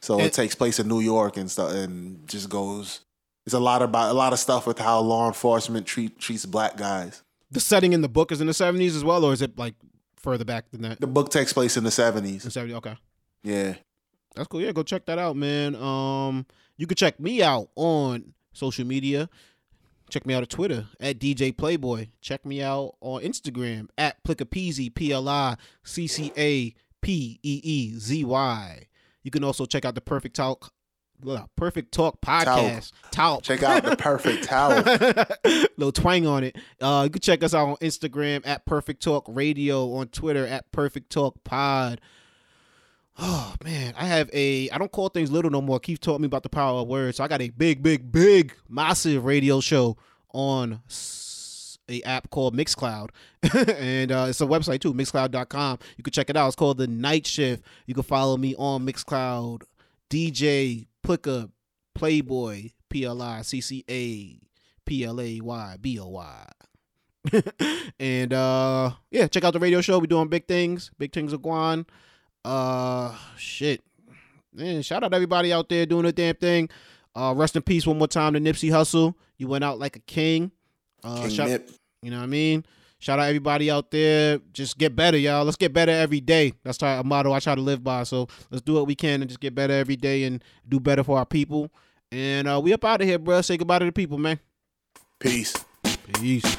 So And- it takes place in New York and stuff, and just goes. It's a lot about a lot of stuff with how law enforcement treat treats black guys. the setting in the book is in the seventies as well, or is it like further back than that? The book takes place in the seventies. seventy. Okay. Yeah. That's cool. Yeah, go check that out, man. Um, you can check me out on social media. Check me out on Twitter at DJ Playboy. Check me out on Instagram at Pliccapeezy, P L I C C A P E E Z Y. You can also check out the Perfect Talk, Perfect Talk podcast. Talk. Check out the perfect towel. Little twang on it. Uh, you can check us out on Instagram at Perfect Talk Radio, on Twitter at Perfect Talk Pod. Oh man, I have a. I don't call things little no more. Keith taught me about the power of words. So I got a big, big, big, massive radio show on a app called Mixcloud, and uh, it's a website too, Mixcloud.com. You can check it out. It's called the Night Shift. You can follow me on Mixcloud, DJ Plicca Playboy P L I C C A P L A Y B O Y. and uh yeah, check out the radio show. We're doing big things. Big things are going. Uh shit. Man, shout out everybody out there doing the damn thing. Uh rest in peace one more time to Nipsey Hussle. You went out like a king. Uh King shout, Nip. You know what I mean? Shout out everybody out there. Just get better, y'all. Let's get better every day. That's a motto I try to live by. So let's do what we can and just get better every day and do better for our people. And uh we up out of here, bro. Say goodbye to the people, man. Peace. Peace.